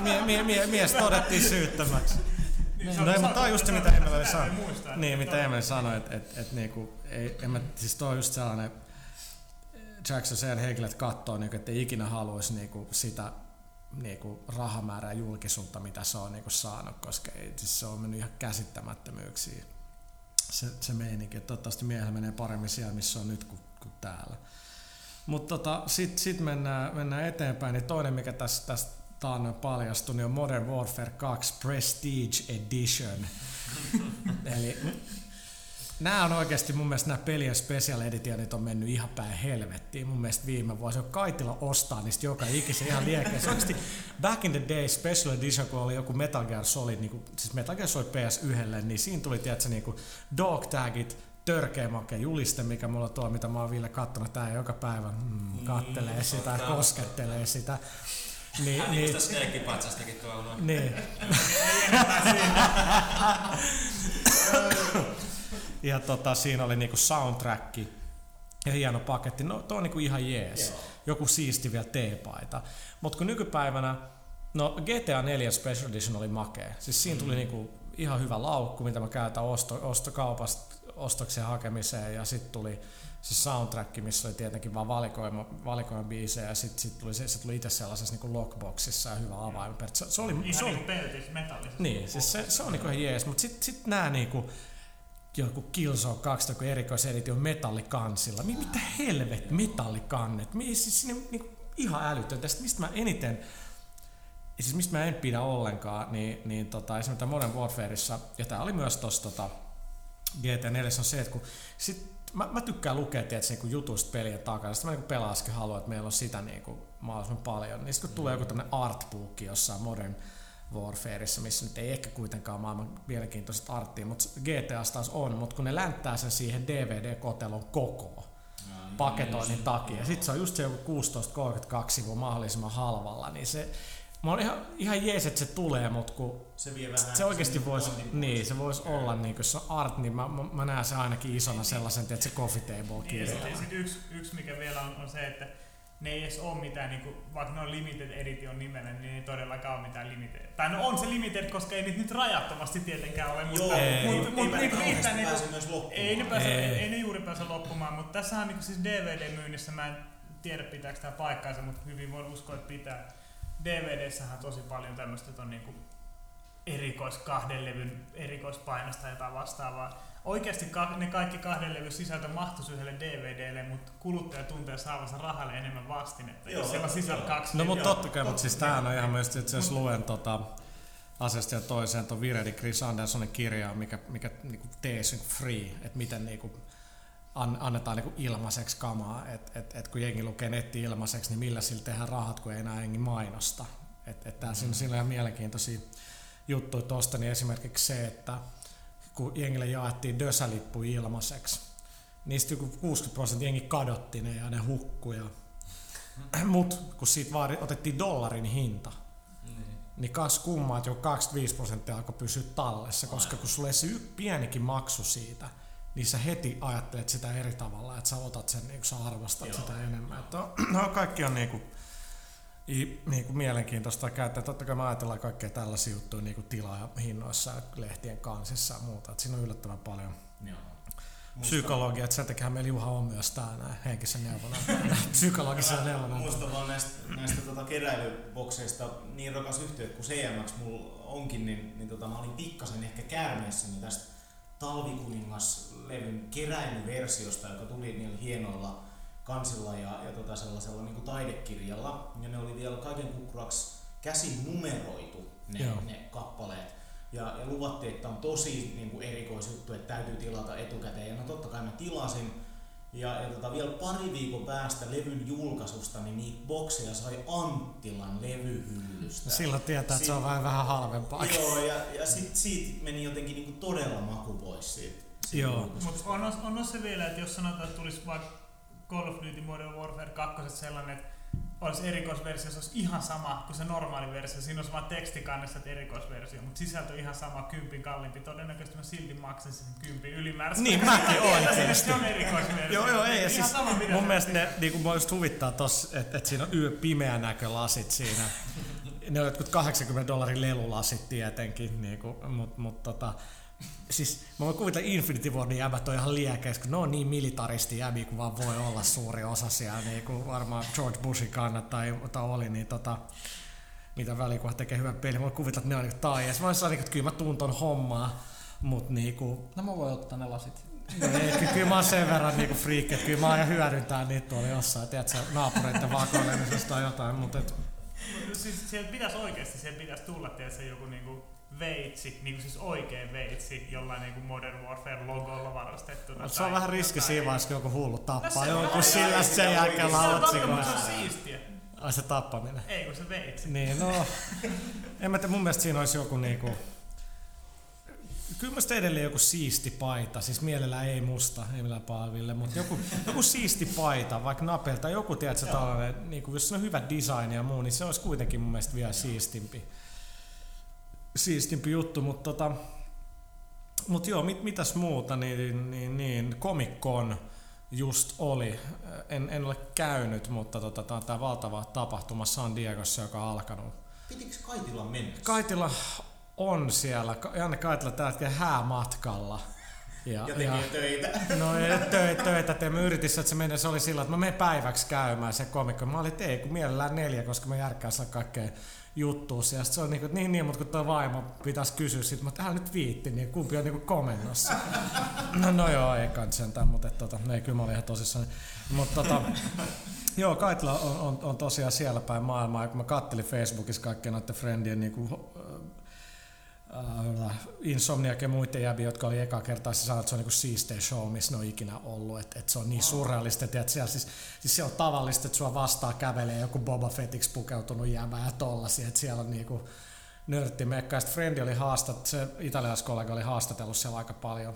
A: mie, mie, mie, mies todettiin syyttömäksi.
C: Niin,
A: No ei, mutta tää on just se, mitä Emeli sanoi. Niin, mitä Emeli sanoi, että et, et, niinku, ei, en mä, siis toi on just sellainen, Jackson sen henkilöt katsoo, niinku, että ei ikinä haluaisi niinku, sitä niinku, rahamäärää julkisuutta, mitä se on niinku, saanut, koska ei, siis se on mennyt ihan käsittämättömyyksiin se, se meininki. Että toivottavasti miehellä menee paremmin siellä, missä on nyt kuin, kuin täällä. Mutta tota, sitten sit mennään, mennään eteenpäin. Niin toinen, mikä tässä, tästä taannoin paljastui, niin on Modern Warfare 2 Prestige Edition. [LAUGHS] Eli nämä on oikeasti mun mielestä nämä pelien special editionit on mennyt ihan päin helvettiin mun mielestä viime vuosi. On Kaitila ostaa niistä joka ikisen ihan liekeä. Se oikeasti back in the day special edition, kun oli joku Metal Gear Solid, niin kuin, siis Metal Gear Solid PS1, niin siinä tuli tiedätkö, niin kuin dog tagit, törkeä make juliste, mikä mulla on tuolla, mitä mä oon Ville kattonut tää joka päivä. Mm, kattelee sitä,
E: totta.
A: koskettelee sitä. Niin,
E: Hän niin
A: niin,
E: kuin Snake-patsastakin tuolla noin.
A: niin. [LAUGHS] [LAUGHS] [LAUGHS] ja tota, siinä oli niinku soundtrack ja hieno paketti. No tuo on niinku ihan jees.
B: Joo.
A: Joku siisti vielä teepaita. Mutta kun nykypäivänä, no GTA 4 Special Edition oli makea. Siis siinä tuli niinku ihan hyvä laukku, mitä mä käytän osto, ostokaupasta ostoksen hakemiseen ja sitten tuli se soundtrack, missä oli tietenkin vaan valikoima, valikoima biisejä ja sitten sit tuli, se, se tuli itse sellaisessa niinku lockboxissa ja hyvä avain. Se, se oli, se
C: Ihan
A: oli,
C: niinku peltissä metallisessa.
A: niin, siis se, se on niinku ihan jees, mutta sitten sit nämä niinku, joku Killzone 2 joku erikoiseditio metallikansilla. Mi- Mitä helvet metallikannet? Mi- siis sinne niinku ihan älytöntä. Sitten mistä mä eniten, siis mistä mä en pidä ollenkaan, niin, niin tota, esimerkiksi Modern Warfareissa, ja tää oli myös tossa tota, GT4 on se, että kun sit, mä, mä tykkään lukea tietysti, niin jutuista pelien takana. Sitten mä niin pelaaskin haluan, että meillä on sitä niin kuin, mahdollisimman paljon. Niin sitten kun tulee joku tämmönen artbook jossain Modern Warfareissa, missä nyt ei ehkä kuitenkaan maailman mielenkiintoiset arttia, mutta GTA taas on, mutta kun ne länttää sen siihen DVD-kotelon kokoon, paketoinnin takia. Sitten se on just se joku 16-32 sivua mahdollisimman halvalla, niin se, mä olen ihan, ihan jees, että se tulee, mutta kun
B: Se vie vähän
A: se oikeasti voisi, niin, se voisi olla, niin kun se on art, niin mä, mä, mä näen se ainakin isona sellaisen, että se coffee table
C: Niin, ja
A: kirja.
C: sitten sit yksi, yksi, mikä vielä on, on se, että ne ei edes ole mitään, niin kuin, vaikka ne on limited edition nimellä, niin ne ei todellakaan ole mitään limited. Tai no on se limited, koska ei niitä nyt rajattomasti tietenkään ole, mutta,
B: Joo,
A: Ei.
C: mutta,
B: ei,
C: mutta
B: ei
C: niitä riittää
B: kauheasti
C: niitä.
B: pääse myös loppumaan.
C: Ei ne, pääse,
A: Ei.
C: ei. ei ne juuri pääse loppumaan, mutta tässähän niin siis DVD-myynnissä, mä en tiedä pitääkö tämä paikkaansa, mutta hyvin voin uskoa, että pitää. DVDssähän on tosi paljon tämmöistä, että on niin erikois kahden levyn erikoispainosta tai jotain vastaavaa. Oikeasti ka- ne kaikki kahden levyn sisältö mahtuisi yhdelle DVDlle, mutta kuluttaja tuntee saavansa rahalle enemmän vastinetta,
B: Joo,
C: jos siellä on sisällä
B: joo.
C: kaksi
A: No mutta totta kai, mutta siis tämähän on ihan myös, että jos luen tota, asiasta ja toiseen tuon Viredi Chris Andersonin kirjaa, mikä, mikä niinku tees free, että miten niinku an, annetaan niinku ilmaiseksi kamaa, että et, et kun jengi lukee netti ilmaiseksi, niin millä sillä tehdään rahat, kun ei enää jengi mainosta. Että et tää, siinä, siinä on ihan mielenkiintoisia juttuja tosta, niin esimerkiksi se, että kun jengille jaettiin dösälippu ilmaiseksi, niistä joku 60 prosenttia jengi kadotti ne ja ne hukkuja. [CLEARS THROAT] Mutta kun siitä vaan otettiin dollarin hinta,
E: Niin.
A: niin kas kummaa, että jo 25 prosenttia alkoi pysyä tallessa, koska kun sulle se pienikin maksu siitä, niin sä heti ajattelet sitä eri tavalla, että sä otat sen, niin sä arvostat
B: Joo.
A: sitä enemmän. Että on, no, kaikki on niinku, i, niinku mielenkiintoista käyttää. Totta kai me ajatellaan kaikkea tällaisia juttuja niinku tilaa ja hinnoissa ja lehtien kansissa ja muuta. Et siinä on yllättävän paljon
B: Joo.
A: psykologia, että sen takia meillä Juha on myös täällä näin henkisen neuvona, [LAUGHS] psykologisena neuvona.
B: Muistan vaan näistä, näistä tota keräilybokseista niin rakas yhtiö kuin CMX mulla onkin, niin, niin tota, mä olin pikkasen ehkä käärmeessäni tästä Talvikuningas-levyn keräilyversiosta, joka tuli niillä hienoilla kansilla ja, ja tota sellaisella niin kuin taidekirjalla. Ja ne oli vielä kaiken kukkuraksi käsin numeroitu ne,
A: Joo.
B: ne kappaleet. Ja, ja luvattiin, että on tosi niin kuin erikoisjuttu, että täytyy tilata etukäteen. Ja no totta kai mä tilasin. Ja, ja tota, vielä pari viikon päästä levyn julkaisusta, niin niitä bokseja sai Anttilan levyhyllystä.
A: Silloin tietää, että se on vähän, vähän halvempaa.
B: Joo, ja, ja sit, siitä meni jotenkin niinku todella maku pois siitä. siitä
A: Joo.
C: Mutta on, on, on se vielä, että jos sanotaan, että tulisi vaikka Call of Duty Modern Warfare 2 sellainen, että olisi erikoisversio, se olisi ihan sama kuin se normaali versio. Siinä olisi vain tekstikannessa että erikoisversio, mutta sisältö ihan sama, kympin kalliimpi. Todennäköisesti mä silti maksaisin sen kympin ylimääräistä.
A: Niin, mäkin [LAUGHS] oikeesti.
C: Se on erikoisversio.
A: Joo, joo, ei. Ja
C: Ihan
A: siis
C: sama,
A: mun
C: se-
A: mielestä ne, niin kuin just huvittaa tossa, että, että siinä on yö pimeä näkölasit siinä. [LAUGHS] Ne on jotkut 80 dollarin lelulasit tietenkin, niin kuin, mutta mut, tota, siis mä voin kuvitella Infinity Wardin jäbät on ihan liekeis, kun ne on niin militaristi jäbiä kuin vaan voi olla suuri osa siellä, niin kuin varmaan George Bushin kannat tai, tai oli, niin tota, mitä väliä, kun tekee hyvän pelin. Mä voin kuvitella, että ne on niin tai Mä olisin niin, että kyllä mä tuun ton hommaa, mutta niinku,
D: No mä voin ottaa ne lasit.
A: No ei, ky- kyllä mä oon sen verran niinku friikki, että kyllä mä aion hyödyntää niitä tuolla jossain, tiedätkö, naapureiden vakoilemisesta tai jotain, mutta et,
C: Mut Siis sieltä pitäisi oikeasti, sieltä pitäisi tulla tietysti joku niinku veitsi, niinku siis oikein veitsi, jollain niinku Modern Warfare logolla varustettuna.
A: se on vähän riski siinä vaiheessa, kun joku hullu
C: No
A: tappaa
C: se
A: jonkun
C: on-
A: sillä sen jälkeen
B: se
C: Se on siistiä.
A: Ai se tappaminen.
C: Ei kun se veitsi.
A: Niin, no, en mä tiedä, mun mielestä siinä olisi joku niinku, kyllä musta edelleen joku siisti paita, siis mielellään ei musta, ei millään palville, mutta joku, joku siisti paita, vaikka napelta, joku tiedätkö, tällainen, niinku, jos se on hyvä design ja muu, niin se olisi kuitenkin mun mielestä vielä siistimpi, siistimpi juttu, mutta tota, mut joo, mit, mitäs muuta, niin, niin, niin Comic Con just oli, en, en ole käynyt, mutta tota, tämä on tämä valtava tapahtuma San Diegossa, joka on alkanut
B: Pitikö Kaitilla mennä?
A: Kaitila on siellä, Janne Kaitila tällä hetkellä häämatkalla. Ja,
B: Ja tekee töitä. [LAUGHS]
A: no ei töitä, töitä tee. Mä yritin, että se meni, se oli sillä, että mä menen päiväksi käymään se komikko. Mä olin, että ei, kun mielellään neljä, koska mä järkkään saa kaikkea juttua siellä. Sitten se on niin, kuin, niin, niin, mutta kun tuo vaimo pitäisi kysyä, sit mä täällä nyt viitti, niin kumpi on niin kuin komennossa. No, no joo, ei kans sentään, mutta et, tota, ei, kyllä mä olin ihan tosissaan. Mutta tota, Joo, Kaitila on, on, on, tosiaan siellä päin maailmaa. Kun mä kattelin Facebookissa kaikkien noiden friendien niin kuin, äh, Insomniac ja muiden jäbiä, jotka oli eka kertaa, se sanoi, että se on niin siistein show, missä ne on ikinä ollut. Että et se on niin surrealista, että siellä, siis, siis se on tavallista, että sua vastaan kävelee joku Boba Fettiksi pukeutunut jäbä ja tollasia, että siellä on niinku nörttimekka. Sitten Frendi oli haastat, se italialaiskollega oli haastatellut siellä aika paljon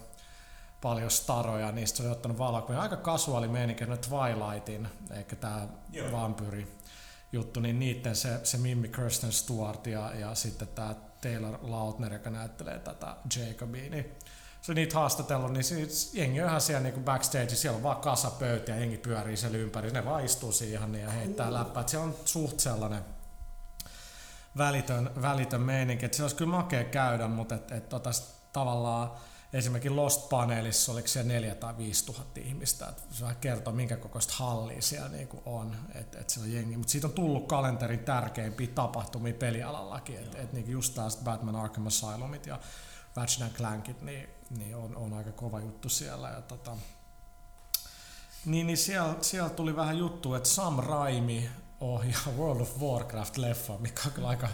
A: paljon staroja, niistä se oli ottanut valokuvia. Aika kasuaali meininki, Twilightin, eikä tämä
B: Joo.
A: vampyri juttu, niin niiden se, se Mimmi Kirsten Stewart ja, ja sitten tämä Taylor Lautner, joka näyttelee tätä Jacobia, niin se niitä haastatellut, niin siis jengi on ihan siellä niin backstage, siellä on vaan kasapöytä ja jengi pyörii siellä ympäri, ne vaan istuu siihen ja heittää läppää. Siellä on suht sellainen välitön, välitön meininki, että se olisi kyllä makea käydä, mutta et, et, tota, tavallaan esimerkiksi Lost Panelissa oliko siellä 4 tai 5 tuhatta ihmistä, että se vähän kertoo minkä kokoista hallia siellä niinku on, että et siellä on jengi, mutta siitä on tullut kalenterin tärkeimpiä tapahtumia pelialallakin, että et, niinku just taas Batman Arkham Asylumit ja Ratchet Clankit, niin, niin on, on, aika kova juttu siellä. Ja tota, niin, niin siellä, siellä, tuli vähän juttu, että Sam Raimi ohjaa [LAUGHS] World of Warcraft-leffa, mikä on kyllä aika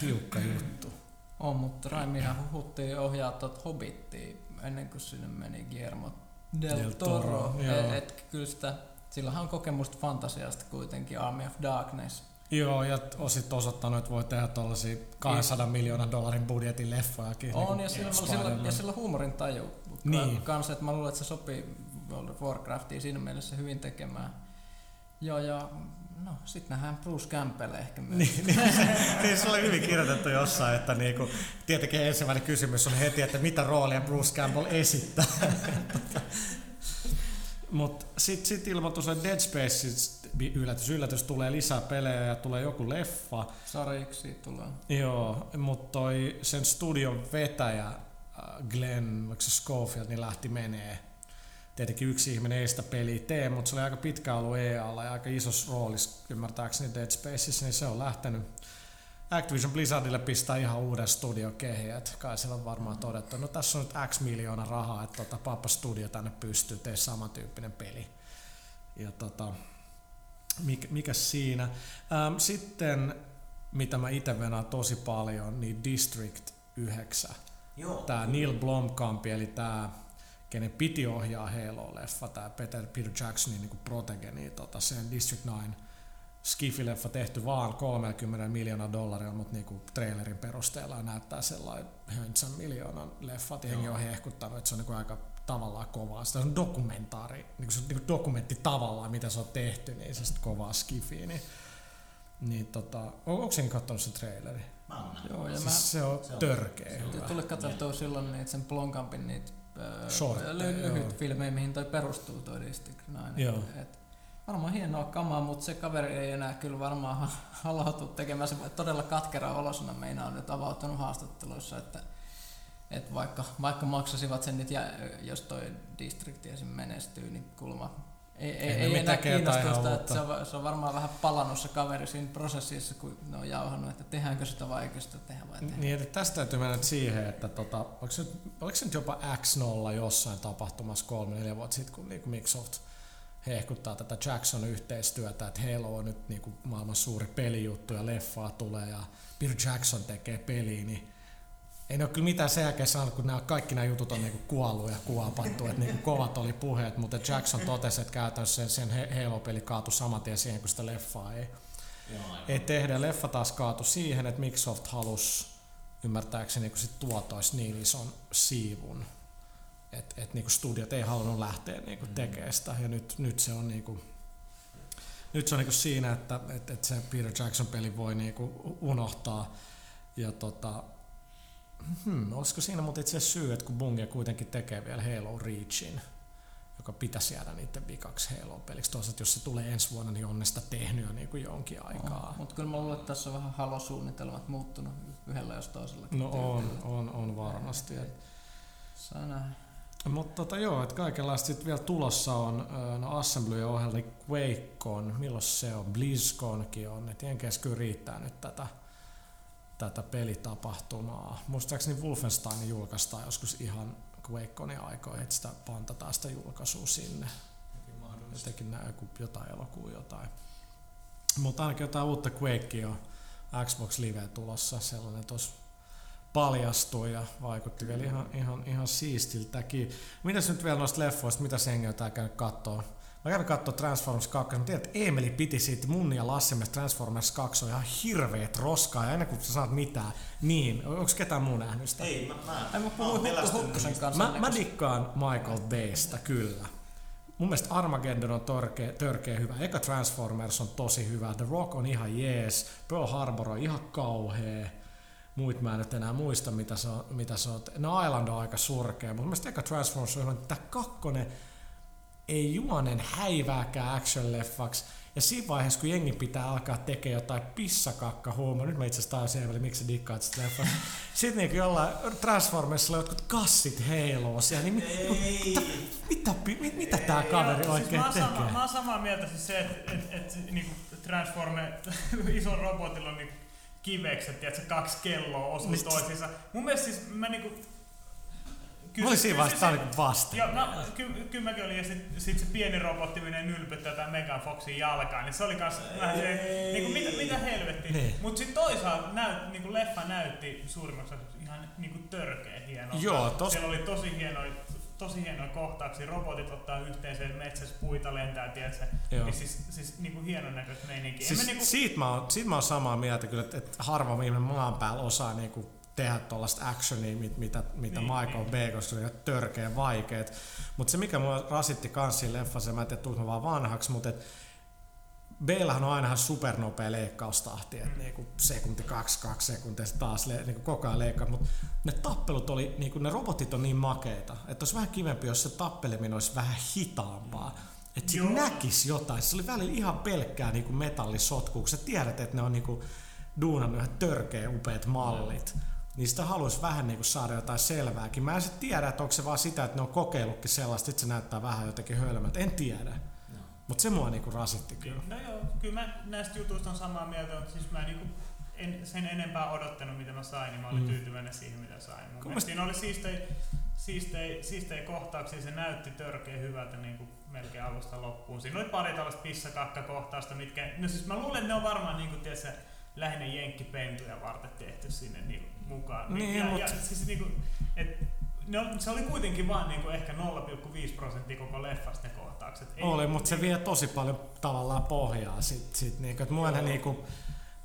A: tiukka juttu.
D: On, mutta Raimihan huhuttiin ohjaa tuot Hobbittia ennen kuin sinne meni Guillermo del,
A: Del
D: Toro.
A: Toro,
D: et, et, kyllä sitä, sillähän on kokemusta fantasiasta kuitenkin, Army of Darkness.
A: Joo, ja on sitten osoittanut, että voi tehdä tuollaisia 200 miljoonan dollarin budjetin leffojakin.
D: On,
A: niin
D: ja sillä, sillä, ja sillä huumorin taju
A: Niin.
D: kanssa, että mä luulen, että se sopii World of Warcraftiin siinä mielessä hyvin tekemään. Joo, ja no, sit nähdään Bruce Campbell ehkä myös.
A: Niin, niin, [LAUGHS] niin se oli hyvin kirjoitettu jossain, että niinku, tietenkin ensimmäinen kysymys on heti, että mitä roolia Bruce Campbell esittää. [LAUGHS] Mutta sitten sit ilmoitus, että Dead Space yllätys, yllätys, tulee lisää pelejä ja tulee joku leffa.
D: Sarjiksi tulee.
A: Joo, mutta toi sen studion vetäjä äh, Glenn se Schofield, niin lähti menee. Tietenkin yksi ihminen ei sitä peliä tee, mutta se oli aika pitkä ollut EAlla ja aika isossa roolissa ymmärtääkseni Dead Spaceissa, niin se on lähtenyt Activision Blizzardille pistää ihan uuden studio kehiä, että kai siellä on varmaan todettu, no tässä on nyt X miljoona rahaa, että tota, Papa Studio tänne pystyy, tee samantyyppinen peli. Ja tota, mikä, mikä siinä. Ähm, sitten, mitä mä itse venaan tosi paljon, niin District 9.
B: Joo.
A: Tää Neil Blomkamp, eli tää, kenen piti ohjaa Halo-leffa, tää Peter, Peter Jacksonin niin protege, niin tota, sen District 9 Skifi-leffa tehty vaan 30 miljoonaa dollaria, mutta niinku trailerin perusteella näyttää sellainen höntsän miljoonan leffa. että Jengi on hehkuttanut, että se on niinku aika tavallaan kovaa. Se on dokumentaari, niinku se on niinku dokumentti tavallaan, mitä se on tehty, niin se sitten kovaa skifiä. Niin, niin tota, on, onko sen katsonut se traileri?
B: Mä.
D: Joo, ja mä
A: Siis se on
B: se on-
A: törkeä
B: se on-
A: hyvä.
D: tuli katsottua silloin niitä sen Blomkampin niitä
A: Shortteja,
D: ly-
A: joo.
D: lyhyt filmejä, mihin toi perustuu toi District 9.
A: Joo.
D: Et, varmaan hienoa kamaa, mutta se kaveri ei enää kyllä varmaan [LAUGHS] ha- haluautu tekemään. Se todella katkera olosena meinaa on nyt avautunut haastatteluissa, että et vaikka, vaikka maksasivat sen nyt, ja jos toi distrikti esim. menestyy, niin kulma ei, ei,
A: Ei
D: enää kiinnostusta, että se on, se on varmaan vähän palannut se kaveri siinä prosessissa, kun ne on jauhannut, että tehdäänkö sitä vai eikö sitä tehdä vai tehdä.
A: Niin, että tästä täytyy mennä siihen, että tota, oliko, se, oliko se nyt jopa X0 jossain tapahtumassa kolme, neljä vuotta sitten, kun niinku Microsoft hehkuttaa tätä Jackson-yhteistyötä, että Halo on nyt niinku maailman suuri pelijuttu ja leffaa tulee ja Peter Jackson tekee peliä, niin ei ne ole kyllä mitään sen jälkeen sanonut, kun nämä, kaikki nämä jutut on niinku kuollut ja kuopattu, että niinku kovat oli puheet, mutta Jackson totesi, että käytännössä sen, sen Halo-peli kaatui saman tien siihen, kun sitä leffaa ei,
B: Joo,
A: ei tehdä. Leffa taas kaatui siihen, että Microsoft halusi ymmärtääkseni kun sit tuotoisi niin ison siivun, että et niinku studiot ei halunnut lähteä niinku tekemään sitä. Ja nyt, nyt se on niinku, nyt se on niinku siinä, että et, et se Peter Jackson peli voi niinku unohtaa. Ja tota, hmm, olisiko siinä mutta itse asiassa syy, että kun Bungie kuitenkin tekee vielä Halo Reachin, joka pitäisi jäädä niiden vikaksi Halo-peliksi. Toisaalta jos se tulee ensi vuonna, niin on ne sitä tehnyt jo niinku jonkin aikaa.
D: Mutta kyllä mä luulen, että tässä on vähän halosuunnitelmat muuttunut yhdellä jos toisella.
A: No on, on, on varmasti. Et,
D: Saa nähdä.
A: mutta tota, joo, että kaikenlaista sitten vielä tulossa on, no Assembly ohjelma, niin Quake on, milloin se on, BlizzConkin on, että Jenkeissä kyllä riittää nyt tätä, tätä pelitapahtumaa. Muistaakseni Wolfenstein julkaistaan joskus ihan QuakeConin aikoihin, että sitä pantataan sitä julkaisua sinne. Jotenkin näin joku jotain elokuun jotain. Mutta ainakin jotain uutta Quakea on Xbox Live tulossa, sellainen tuossa paljastui ja vaikutti vielä ihan, ihan, ihan siistiltäkin. Mitäs nyt vielä noista leffoista, mitä sengiä tää käynyt kattoo? Mä kävin katsoa Transformers 2, mä tiedän, että Emeli piti siitä mun ja Lassi mielestä Transformers 2 on ihan hirveet roskaa, ja ennen kuin sä saat mitään, niin, onko ketään muu nähnyt sitä?
B: Ei, mä, mä,
D: Ei, mä
B: mä
D: puhuin Hukkusen
B: niistä.
D: kanssa.
A: Mä, mä dikkaan Michael Baystä, kyllä. Mun mielestä Armageddon on törkeä, törkeä hyvä. Eka Transformers on tosi hyvä. The Rock on ihan jees. Pearl Harbor on ihan kauhea. Muit mä en nyt enää muista, mitä se on. Mitä se on. No Island on aika surkea, mutta mun mielestä eka Transformers on hyvä. Tää kakkonen ei juonen häivääkään action-leffaksi. Ja siinä vaiheessa, kun jengi pitää alkaa tekemään jotain pissakakka huumoa, nyt mä itse asiassa tajusin, Eemeli, miksi sä dikkaat sitä leffaa. [LAUGHS] Sitten niin jollain Transformersilla jotkut kassit heiloo siellä, niin mi-
B: Ei.
A: mitä, pi- mit, mitä tää kaveri
C: Joo,
A: oikein
C: siis mä, oon
A: tekee?
C: sama, mä oon samaa mieltä siis se, että et, et, niinku Transformer, [LAUGHS] ison robotilla on niinku kivekset, että kaksi kelloa osuu toisiinsa. Mun mielestä siis mä niinku...
A: Siinä vaiheessa, tää on niinku vasta.
C: Joo, no, ky, kyllä mäkin olin, ja sit, sit se pieni robotti menee nylpyttää tää Megan Foxin jalkaan, niin se oli kans vähän se,
B: Ei.
C: niinku mitä, mitä helvettiä.
A: Niin.
C: Mut sit toisaalta näyt, niinku leffa näytti suurimmaksi ihan niinku törkeä hieno.
A: Joo, tos-
C: Siellä oli tosi hienoja, tosi hienoja kohtauksia, robotit ottaa yhteen sen metsässä puita lentää, tiedätkö?
A: Joo.
C: Niin siis, siis niinku hienon näköistä meininkiä.
A: Siis
C: mä niinku,
A: siitä, mä oon, siitä mä oon samaa mieltä kyllä, että, että harva ihminen maan päällä osaa niinku tehdä tuollaista actionia, mit, mitä, mitä
C: Niin,
A: Michael
C: niin.
A: Bay, koska se ihan törkeä vaikeet. Mutta se mikä mua rasitti kans siinä leffassa, mä en tiedä, tulinko mä vaan vanhaksi, mutta et Bayllahan on aina ihan supernopea leikkaustahti, että
C: Mm.
A: niinku sekunti, kaksi, kaksi sekuntia se taas le, niinku koko ajan leikkaa, mutta ne tappelut oli, niinku ne robotit on niin makeita, että olisi vähän kivempi, jos se tappeleminen olisi vähän hitaampaa. Että näkisi jotain. Se oli välillä ihan pelkkää niinku metallisotkua, kun sä tiedät, että ne on niinku duunannut ihan törkeä upeat mallit. Niin sitä haluaisi vähän niinku saada jotain selvääkin. Mä en sit tiedä, että onko se vaan sitä, että ne on kokeillutkin sellaista, että se näyttää vähän jotenkin hölmöltä. En tiedä. Mutta se mua niinku rasitti kyllä.
C: no joo, kyllä mä näistä jutuista on samaa mieltä, mutta siis mä niinku en sen enempää odottanut, mitä mä sain, niin mä olin
A: Mm.
C: tyytyväinen siihen, mitä sain. Mun mielestä siinä oli siistejä, siistejä, siistejä kohtauksia, se näytti törkeä hyvältä niin kuin melkein alusta loppuun. Siinä oli pari tällaista pissakakkakohtausta, mitkä, no siis mä luulen, että ne on varmaan niin kuin, tiedätkö, lähinnä jenkkipentuja varten tehty sinne niin mukaan.
A: Niin,
C: ja,
A: mut-
C: ja, siis niin kuin, et, ne on, se oli kuitenkin vaan niin kuin ehkä 0,5 prosenttia koko leffasta ne kohtaukset. Ei-
A: Oli, mutta se vie tosi paljon tavallaan pohjaa sit, sit niinku, että ne niinku,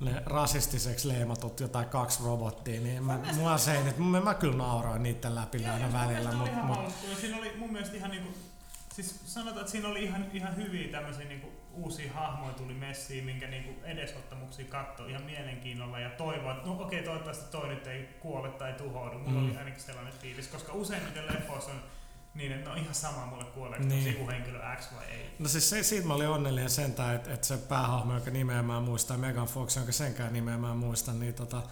A: ne rasistiseksi leimatut jotain kaksi robottia, niin mä, mua se ei nyt, mä, mä kyllä nauroin niiden läpi aina välillä, mut.
C: Ja Siinä oli mun mielestä ihan niinku, siis sanotaan, että siinä oli ihan, ihan hyviä tämmöisiä niinku uusia hahmoja tuli messiin, minkä niinku edesottamuksia katsoi ihan mielenkiinnolla ja toivoa, että no okei, toivottavasti toi nyt ei kuole tai tuhoudu. Mulla
A: Mm.
C: oli ainakin sellainen fiilis, koska useimmiten leffoissa on niin, että no ihan sama mulle kuoleeko
A: Niin.
C: sivuhenkilö X vai ei.
A: No siis se, siitä mä olin onnellinen sentään, että, että se päähahmo, jonka nimeä mä en muista, ja Megan Fox, jonka senkään nimeä mä en muista, niin tota,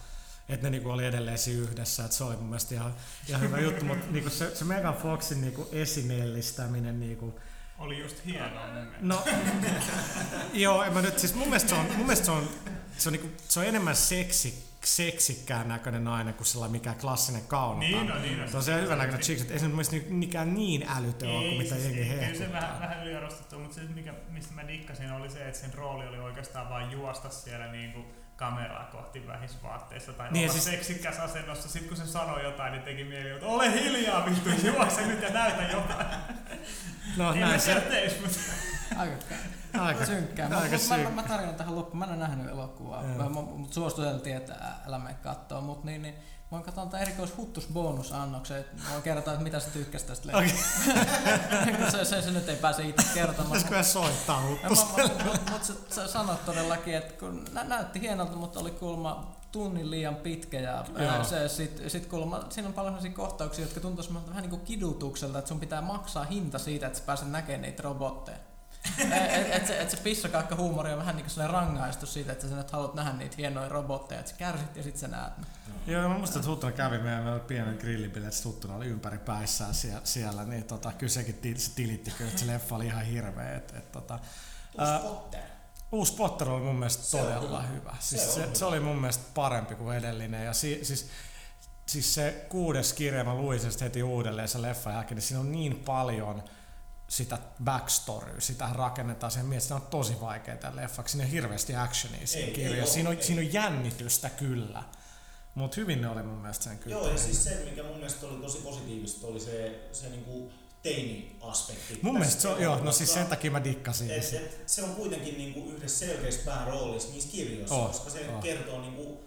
A: että ne niinku oli edelleen siinä yhdessä, että se oli mun mielestä ihan, ihan hyvä juttu, mutta niinku se, se Megan Foxin niinku esineellistäminen niinku,
C: Oli just hienoa mun mielestä.
A: No, joo, en mä nyt, siis mun mielestä se on, mun mielestä se on, se on, niinku, se on enemmän seksi, seksikkään näköinen nainen kuin sellainen mikään klassinen kauno.
C: Niin on, niin on.
A: Se on se hyvä näköinen chicks, että ei se mun mielestä niinku mikään niin älytön ole kuin mitä
C: siis
A: jengi
C: ei, kyllä se
A: hehkuttaa.
C: vähän, vähän yliarvostettu, mutta se mikä, mistä mä dikkasin oli se, että sen rooli oli oikeastaan vain juosta siellä niinku kameraa kohti vähisvaatteissa tai
A: Niin,
C: olla
A: siis-
C: seksikäs asennossa. Sitten kun se sanoi jotain, niin teki mieli, että ole hiljaa vittu, juokse nyt ja näytä jotain.
A: No
C: en mä
A: näin se,
C: teis, mutta
D: Aika,
A: aika,
D: synkkää. Mä,
A: aika
D: mä, mä,
A: synkkä.
D: mä tarinan tähän loppuun. Mä en ole nähnyt elokuvaa.
A: Joo.
D: Mä, mut suositeltiin, että ä- älä mene. Mut niin, niin Voin katsoa tämän erikois huttusbonusannoksen, että voin kertoa, että mitä sä tykkäsit tästä leffasta. [LAUGHS] se, se, se, nyt ei pääse itse kertomaan.
A: Pitäisikö soittaa huttus?
D: Mutta mut sä, sä sanoit todellakin, että kun nä, näytti hienolta, mutta oli kulma tunnin liian pitkä ja
A: Joo.
D: se, sit, sit kulma, siinä on paljon sellaisia kohtauksia, jotka tuntuu vähän niin kuin kidutukselta, että sun pitää maksaa hinta siitä, että sä pääset näkemään niitä robotteja. Et, et, se, et se pissakaakka huumori on vähän niin kuin sellainen rangaistus siitä, että sä nyt haluat nähdä niitä hienoja robotteja, että sä kärsit ja sit sä näet. ne.
A: Joo, mä muistan, että Huttuna kävi meidän meillä oli pienen grillibileet, että Huttuna oli ympäri päissään siellä, siellä niin tota, kyllä sekin ti- se tilitti kyllä, että se leffa oli ihan hirveä. Et, et, tota, ää. Uusi Potter oli mun mielestä
B: Se
A: todella
B: hyvä.
A: hyvä.
B: Se
A: Siis
B: on
A: se,
B: hyvä.
A: se, oli mun mielestä parempi kuin edellinen. Ja si, siis, siis se kuudes kirja, mä luin sen heti uudelleen se leffa jälkeen, niin siinä on niin paljon sitä backstoryä, sitä rakennetaan sen mielestä, on tosi vaikea tämän leffaksi. Siinä on hirveästi actionia siinä
B: Ei, ei
A: kirjassa.
B: oo,
A: Siinä on,
B: ei.
A: siinä on jännitystä kyllä. Mutta hyvin ne oli mun mielestä sen kyllä.
B: Joo, ja siis se, mikä mun mielestä oli tosi positiivista, oli se, se niinku teini-aspekti.
A: Mun mielestä se on, joo, no siis sen takia mä dikkasin.
B: et, et, se on kuitenkin niinku yhdessä selkeässä pääroolissa niissä kirjoissa,
A: Oh,
B: koska se
A: oh.
B: kertoo niinku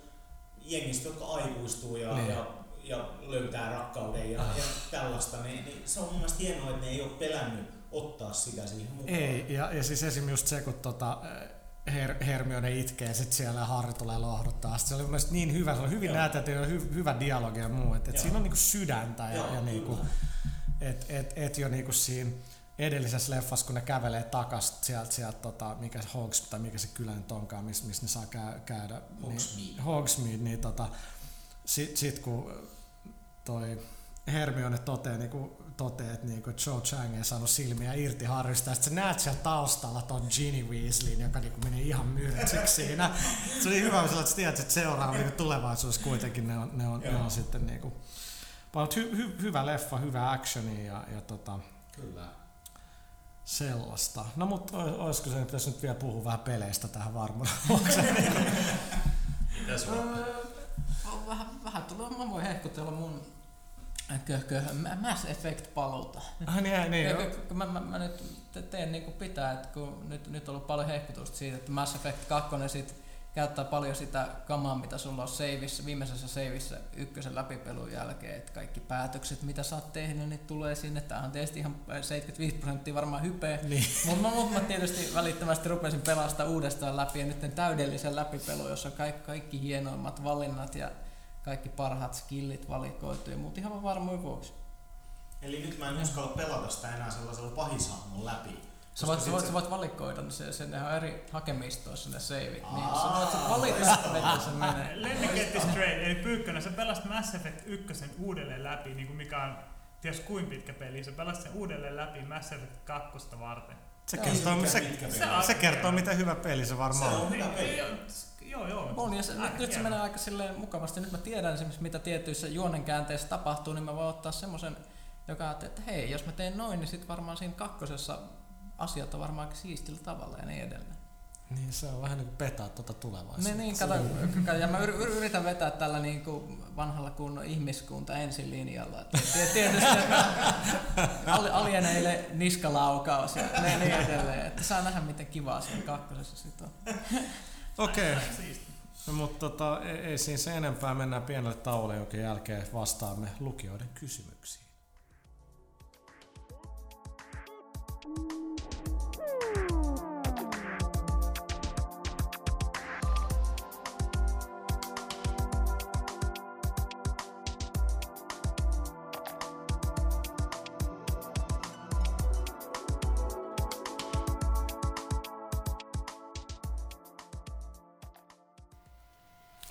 B: jengistä, jotka aikuistuu ja,
A: Niin.
B: ja, ja löytää rakkauden ja,
A: Ah.
B: ja tällaista, niin, niin se on mun mielestä hienoa, että ne ei ole pelännyt ottaa sitä siihen mukaan.
A: Ei, ja, ja siis esim. just se, kun tota, Her, Hermione itkee sit siellä ja Harry tulee lohduttaa. Sit se oli mun mielestä niin hyvä, se oli hyvin näytetty ja hy, hyvä dialogi ja muu. Et, et
B: Joo.
A: siinä on niinku sydäntä ja,
B: Joo,
A: ja niinku, et, et, et jo niinku siinä edellisessä leffassa, kun ne kävelee takas sieltä, sieltä tota, mikä se Hogs, tai mikä se kylä nyt onkaan, missä mis ne saa käy, käydä.
B: Hogsmeade.
A: Niin, Hogsmeade, niin tota, sit, sit kun toi Hermione toteaa, niin kuin, toteaa että niin kuin Joe Chang ei saanut silmiä irti Harrysta, sit sä näet siellä taustalla ton Ginny Weasleyn, joka niin kuin menee ihan myrtseksi siinä. Se oli hyvä, että sä tiedät, että seuraava niin tulevaisuus kuitenkin ne on, ne on, ne on sitten niin kuin, hy, hy, hyvä leffa, hyvä actioni ja, ja tota,
B: Kyllä.
A: sellaista. No mutta olisiko se, pitäisi nyt vielä puhua vähän peleistä tähän varmaan.
D: On vähän, vähän tulee, mä voin hehkutella mun köhkö, Mass Effect paluuta.
A: ah, niin, niin,
D: Eikö-
A: joo.
D: kun mä, mä, mä, nyt te- teen niin kuin pitää, että kun nyt, nyt on ollut paljon hehkutusta siitä, että Mass Effect 2 sit käyttää paljon sitä kamaa, mitä sulla on seivissä, viimeisessä seivissä ykkösen läpipelun jälkeen, että kaikki päätökset, mitä sä oot tehnyt, niin tulee sinne. Tämähän on tietysti ihan 75 prosenttia varmaan hypeä,
A: Niin.
D: mutta mä, mut mä tietysti välittömästi rupesin pelastaa uudestaan läpi ja nyt täydellisen läpipelu, jossa on kaikki, kaikki hienoimmat valinnat ja kaikki parhaat skillit valikoitu, mutta ihan vaan varmuuden vuoksi.
B: Eli nyt mä en uskalla pelata sitä enää sellaisella pahishahmon läpi.
D: Sä voit, sä, voit, sä voit valikoida, niin se, se, ne on eri hakemistoissa ne seivit. Niin sä voit sä valita, miten se menee.
C: Let me get this straight. Eli Pyykkönen, sä pelasit Mass Effect 1 uudelleen läpi, niin kuin mikä on ties kuinka pitkä peli. Sä pelasit sen uudelleen läpi Mass Effect 2 varten.
A: Se kertoo, se,
B: pitkä
C: se on-
A: se kertoo, miten hyvä peli se varmaan
B: Se
A: on.
B: on hyvä peli.
C: Joo, Joo.
D: On, ja se, nyt, nyt se menee aika silleen mukavasti. Nyt mä tiedän esimerkiksi, mitä tietyissä juonenkäänteissä tapahtuu, niin mä voin ottaa semmoisen, joka ajattelee, että hei, jos mä teen noin, niin sit varmaan siinä kakkosessa asiat on varmaan siistillä tavalla ja niin edelleen.
A: Niin se on vähän niin kuin petaa tuota tulevaisuutta.
D: Niin, niin kato, kato, ja mä yri- yri- yritän vetää tällä niin kuin vanhalla kunnon ihmiskunta ensin linjalla. Tietysti [LAUGHS] ali- alieneille niskalaukaus ja niin, edelleen. Että saa nähdä, miten kivaa siinä kakkosessa sitten on. [LAUGHS]
A: Okei, okay. No, mutta tota, ei, ei siinä se enempää. Mennään pienelle tauolle, jonka jälkeen vastaamme lukijoiden kysymyksiin.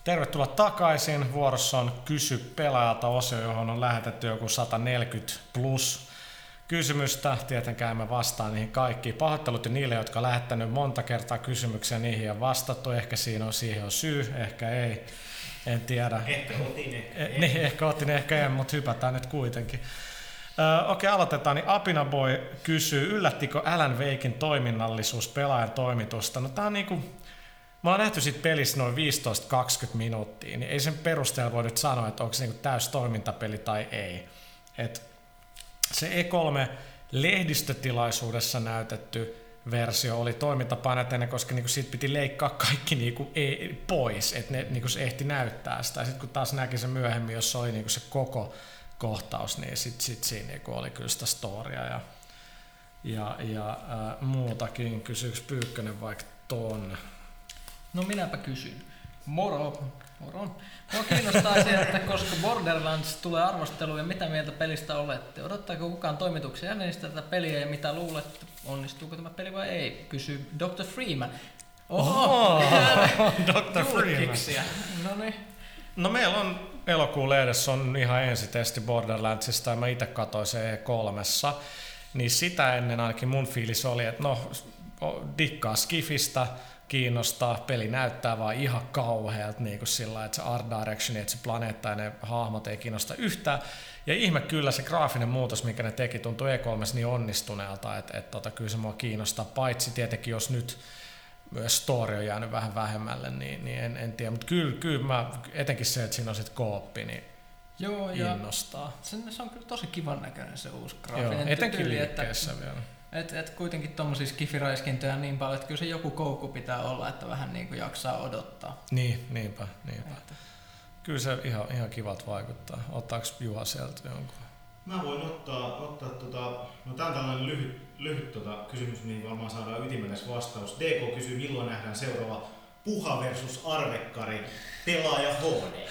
A: Tervetuloa takaisin. Vuorossa on Kysy pelaajalta osio, johon on lähetetty joku 140 plus kysymystä. Tietenkään me vastaan niihin kaikkiin. Pahoittelut niille, jotka on lähettänyt monta kertaa kysymyksiä, niihin on vastattu. Ehkä siinä on siihen on syy, ehkä ei. En tiedä.
B: Ehkä otin, ehkä
A: Eh, Niin, ehkä otin, ehkä en, mutta hypätään nyt kuitenkin. Okei, aloitetaan. Niin Apina Boy kysyy, yllättikö Alan Wakein toiminnallisuus pelaajan toimitusta? No tää on niinku, me ollaan nähty siitä pelissä noin 15-20 minuuttia, niin ei sen perusteella voi nyt sanoa, että onko se niinku täys toimintapeli tai ei. Et se E3 lehdistötilaisuudessa näytetty versio oli toimintapainotteinen, koska niinku siitä piti leikkaa kaikki niinku e- pois, että ne niinku se ehti näyttää sitä. Sitten kun taas näki se myöhemmin, jos oli niinku se koko kohtaus, niin sitten sit siinä niinku oli kyllä sitä storia ja, ja, ja äh, muutakin. Kysyykö Pyykkönen vaikka ton?
D: No minäpä kysyn. Moro. Moro. Mua kiinnostaa se, että koska Borderlands tulee arvosteluun ja mitä mieltä pelistä olette. Odottaako kukaan toimituksen jäsenistä tätä peliä ja mitä luulette? Onnistuuko tämä peli vai ei? Kysyy Dr. Freeman.
A: Oho, [LAUGHS] Dr. Freeman.
D: No niin.
A: No meillä on elokuun lehdessä on ihan ensitesti Borderlandsista ja mä itse katsoin se E3. Niin sitä ennen ainakin mun fiilis oli, että no dikkaa Skifistä, kiinnostaa, peli näyttää vaan ihan kauhealta niin kuin sillä että se art direction, että se planeetta ja ne hahmot ei kiinnosta yhtään. Ja ihme kyllä se graafinen muutos, mikä ne teki, tuntuu E3 niin onnistuneelta, että, että tota, kyllä se mua kiinnostaa, paitsi tietenkin jos nyt myös story on jäänyt vähän vähemmälle, niin, niin en, en tiedä. Mutta kyllä, kyllä mä, etenkin se, että siinä on sitten kooppi, niin
D: Joo, ja
A: innostaa.
D: se, se on kyllä tosi kivan näköinen se uusi
A: Joo,
D: graafinen
A: etenkin
D: tyyli, että,
A: vielä.
D: Et, et kuitenkin tuommoisia skifiräiskintöjä niin paljon, että kyllä se joku koukku pitää olla, että vähän niin kuin jaksaa odottaa.
A: Niin, niinpä, niinpä.
D: Että,
A: Kyllä se ihan, ihan kivat vaikuttaa. Ottaako Juha sieltä jonkun?
B: Mä voin ottaa, ottaa tota, no tää on tällainen lyhyt, lyhyt tota, kysymys, mihin varmaan saadaan ytimekäs vastaus. DK kysyy, milloin nähdään seuraava Puha versus Arvekkari pelaaja HD.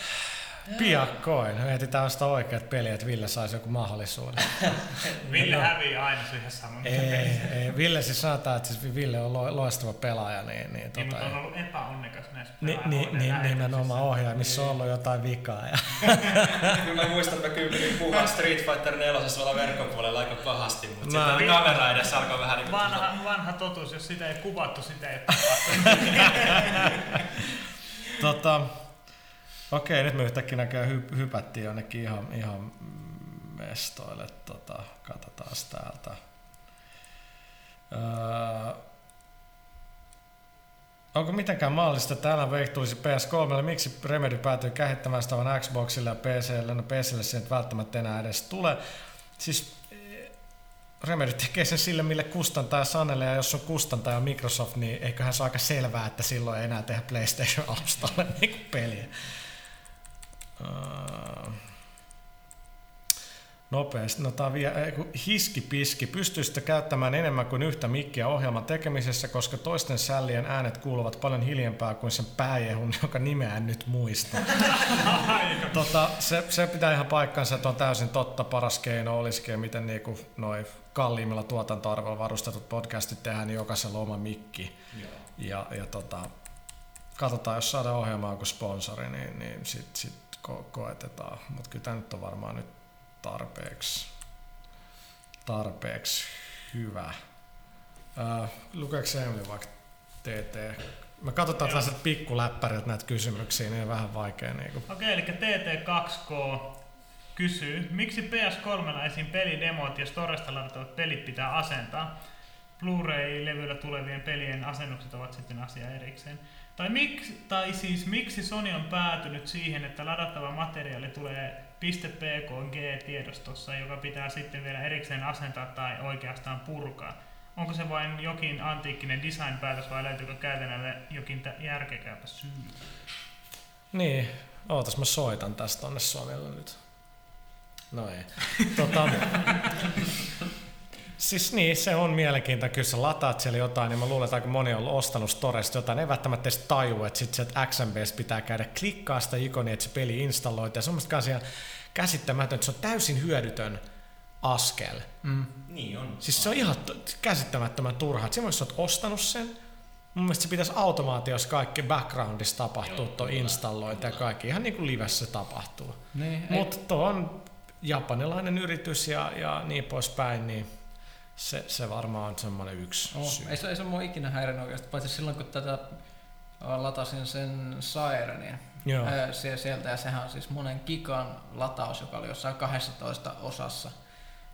A: Piakkoin. Mietitään sitä oikeat peliä, että Ville saisi joku mahdollisuuden. [LAUGHS]
C: Ville
A: No.
C: häviää aina siihen saman.
A: ei, ei. Ville siis sanotaan, että siis Ville on lo- loistava pelaaja, niin, niin,
C: Niin,
A: tota,
C: mutta on ollut epäonnekas näissä
A: Ni, ni, niin,
C: lähetyksissä.
A: nimenomaan ohjaimissa on ollut jotain vikaa. Ja, [LAUGHS]
E: Kyllä mä muistan, että mä puhua Street Fighter 4 tuolla verkkopuolella aika pahasti, mutta
A: Mä-
E: sitten kamera edessä alkoi vähän niin.
C: Vanha, vanha totuus, jos sitä ei kuvattu, sitä ei tapahtunut. [LAUGHS]
A: tota, okei, nyt me yhtäkkiä näköjään hy, hypättiin jonnekin ihan, ihan mestoille. Tota, katsotaan täältä. Öö, Onko mitenkään mahdollista, että Alan Wake tulisi PS3? Miksi Remedy päätyi kehittämään sitä vain Xboxille ja PClle? No PClle se nyt välttämättä enää edes tule. Siis eh, Remedy tekee sen sille, mille kustantaja sanelee, ja jos on kustantaja Microsoft, niin eiköhän se ole aika selvää, että silloin ei enää tehdä PlayStation-alustalle [LAUGHS] niin peliä. Uh, nopeasti. No, ei, kun hiski-piski. Pystyisitte käyttämään enemmän kuin yhtä mikkiä ohjelman tekemisessä, koska toisten sällien äänet kuuluvat paljon hiljempää kuin sen pääjehun, joka nimeä en nyt muista. tota, se, se, pitää ihan paikkansa, että on täysin totta. Paras keino olisikin, miten niinku noi kalliimmilla tuotantoarvoilla varustetut podcastit tehdään, niin jokaisella oma mikki.
B: Joo.
A: Ja, ja tota, katsotaan, jos saadaan ohjelmaan kuin sponsori, niin, niin sitten sit ko- koetetaan. Mutta kyllä tämä nyt on varmaan nyt tarpeeksi, tarpeeksi hyvä. Äh, lukeeko se Emily vaikka TT? Me katsotaan
C: Joo.
A: tällaiset pikkuläppäriltä näitä kysymyksiä, niin on vähän vaikea. Niin kuin.
C: Okei, eli TT2K kysyy, miksi PS3 esim. pelidemot ja Storesta ladattavat pelit pitää asentaa? Blu-ray-levyllä tulevien pelien asennukset ovat sitten asia erikseen. Tai, miksi, tai siis miksi Sony on päätynyt siihen, että ladattava materiaali tulee .pkg-tiedostossa, joka pitää sitten vielä erikseen asentaa tai oikeastaan purkaa? Onko se vain jokin antiikkinen design-päätös vai löytyykö käytännölle jokin järkekäypä syy?
A: Niin, ootas mä soitan tästä tonne Sonille nyt. No ei. tota, [LAUGHS] siis niin, se on mielenkiintoinen. Kyllä sä lataat siellä jotain, niin mä luulen, että aika moni on ostanut Storesta jotain. Ne välttämättä edes tajuu, että sit sieltä XMBs pitää käydä klikkaa sitä ikonia, että se peli installoitaan. Ja se on musta ihan käsittämätön, että se on täysin hyödytön askel.
D: mm.
B: Niin on.
A: Siis se on ihan käsittämättömän turha. Et Siinä sä oot ostanut sen. Mun mielestä se pitäisi automaatiossa kaikki backgroundissa tapahtua, tuo installointi ja kaikki. Ihan niin kuin livessä se tapahtuu.
D: Niin,
A: Mutta tuo on japanilainen yritys ja, ja niin poispäin, niin se, se varmaan on semmoinen yksi
D: Oh,
A: syy.
D: ei, se, ei se mua ikinä häirinyt oikeasti, paitsi silloin kun tätä latasin sen Sirenin
A: Joo.
D: ää, sie- sieltä, ja sehän on siis monen gigan lataus, joka oli jossain 12 osassa,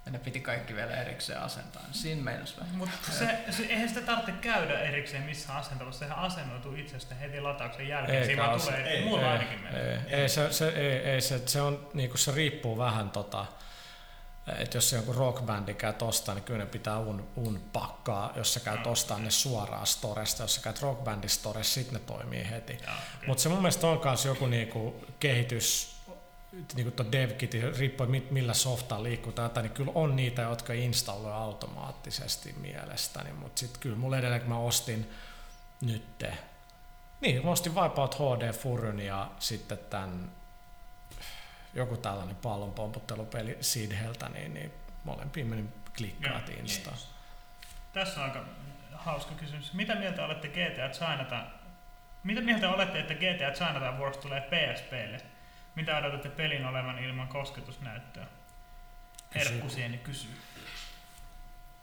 D: ja ne piti kaikki vielä erikseen asentaa. niin Siinä meinas vähän.
C: Mutta se, se, eihän sitä tarvitse käydä erikseen missään asentamassa, sehän asennoituu itsestä heti latauksen jälkeen.
A: Ei
C: Siinä tulee,
B: ei,
C: mulla
A: ei,
C: ainakin menee.
A: ei, ei, se, se, ei, ei se, se, on, niinku, se riippuu vähän tota, että jos joku rockbändi käy tostaan, niin kyllä ne pitää un, un pakkaa, jos sä käyt
C: Joo,
A: ostaa ne suoraan storesta, jos sä käyt rockbandin storesta, sit ne toimii heti.
C: Okei.
A: Mutta se mun mielestä on myös joku niinku kehitys, niinku tuo DevKit, riippuen millä softaa liikkuu jotain, niin kyllä on niitä, jotka installoi automaattisesti mielestäni, mutta sitten kyllä mulla edelleen, kun mä ostin nytte, niin mä ostin Wipeout HD Furyn ja sitten tämän joku tällainen pallonpomputtelupeli Sidheltä, niin, niin molempiin menin klikkaat
C: Joo,
A: Instaan.
C: Tässä on aika hauska kysymys. Mitä mieltä olette GTA Chinata? Mitä mieltä olette, että GTA Chinatown Wars tulee PSPlle? Mitä odotatte pelin olevan ilman kosketusnäyttöä? Herkkusieni kysyy.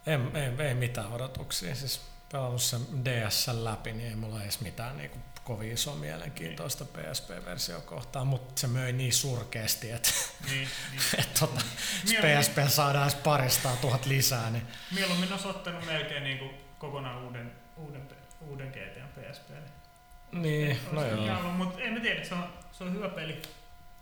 A: En, ei, ei mitään odotuksia. Siis pelannut sen DS läpi, niin ei mulla edes mitään niin kuin, kovin iso mielenkiintoista PSP-versio kohtaan, mutta se möi niin surkeasti, että
C: Niin, niin. [LAUGHS]
A: et, tota,
C: Mieluummin-
A: PSP saadaan edes paristaa tuhat lisää, niin
C: Mieluummin olisi ottanut melkein niin kuin kokonaan uuden, uuden, uuden GTA PSPlle.
A: niin, no joo.
C: Mutta en mä tiedä, se on, se on hyvä peli.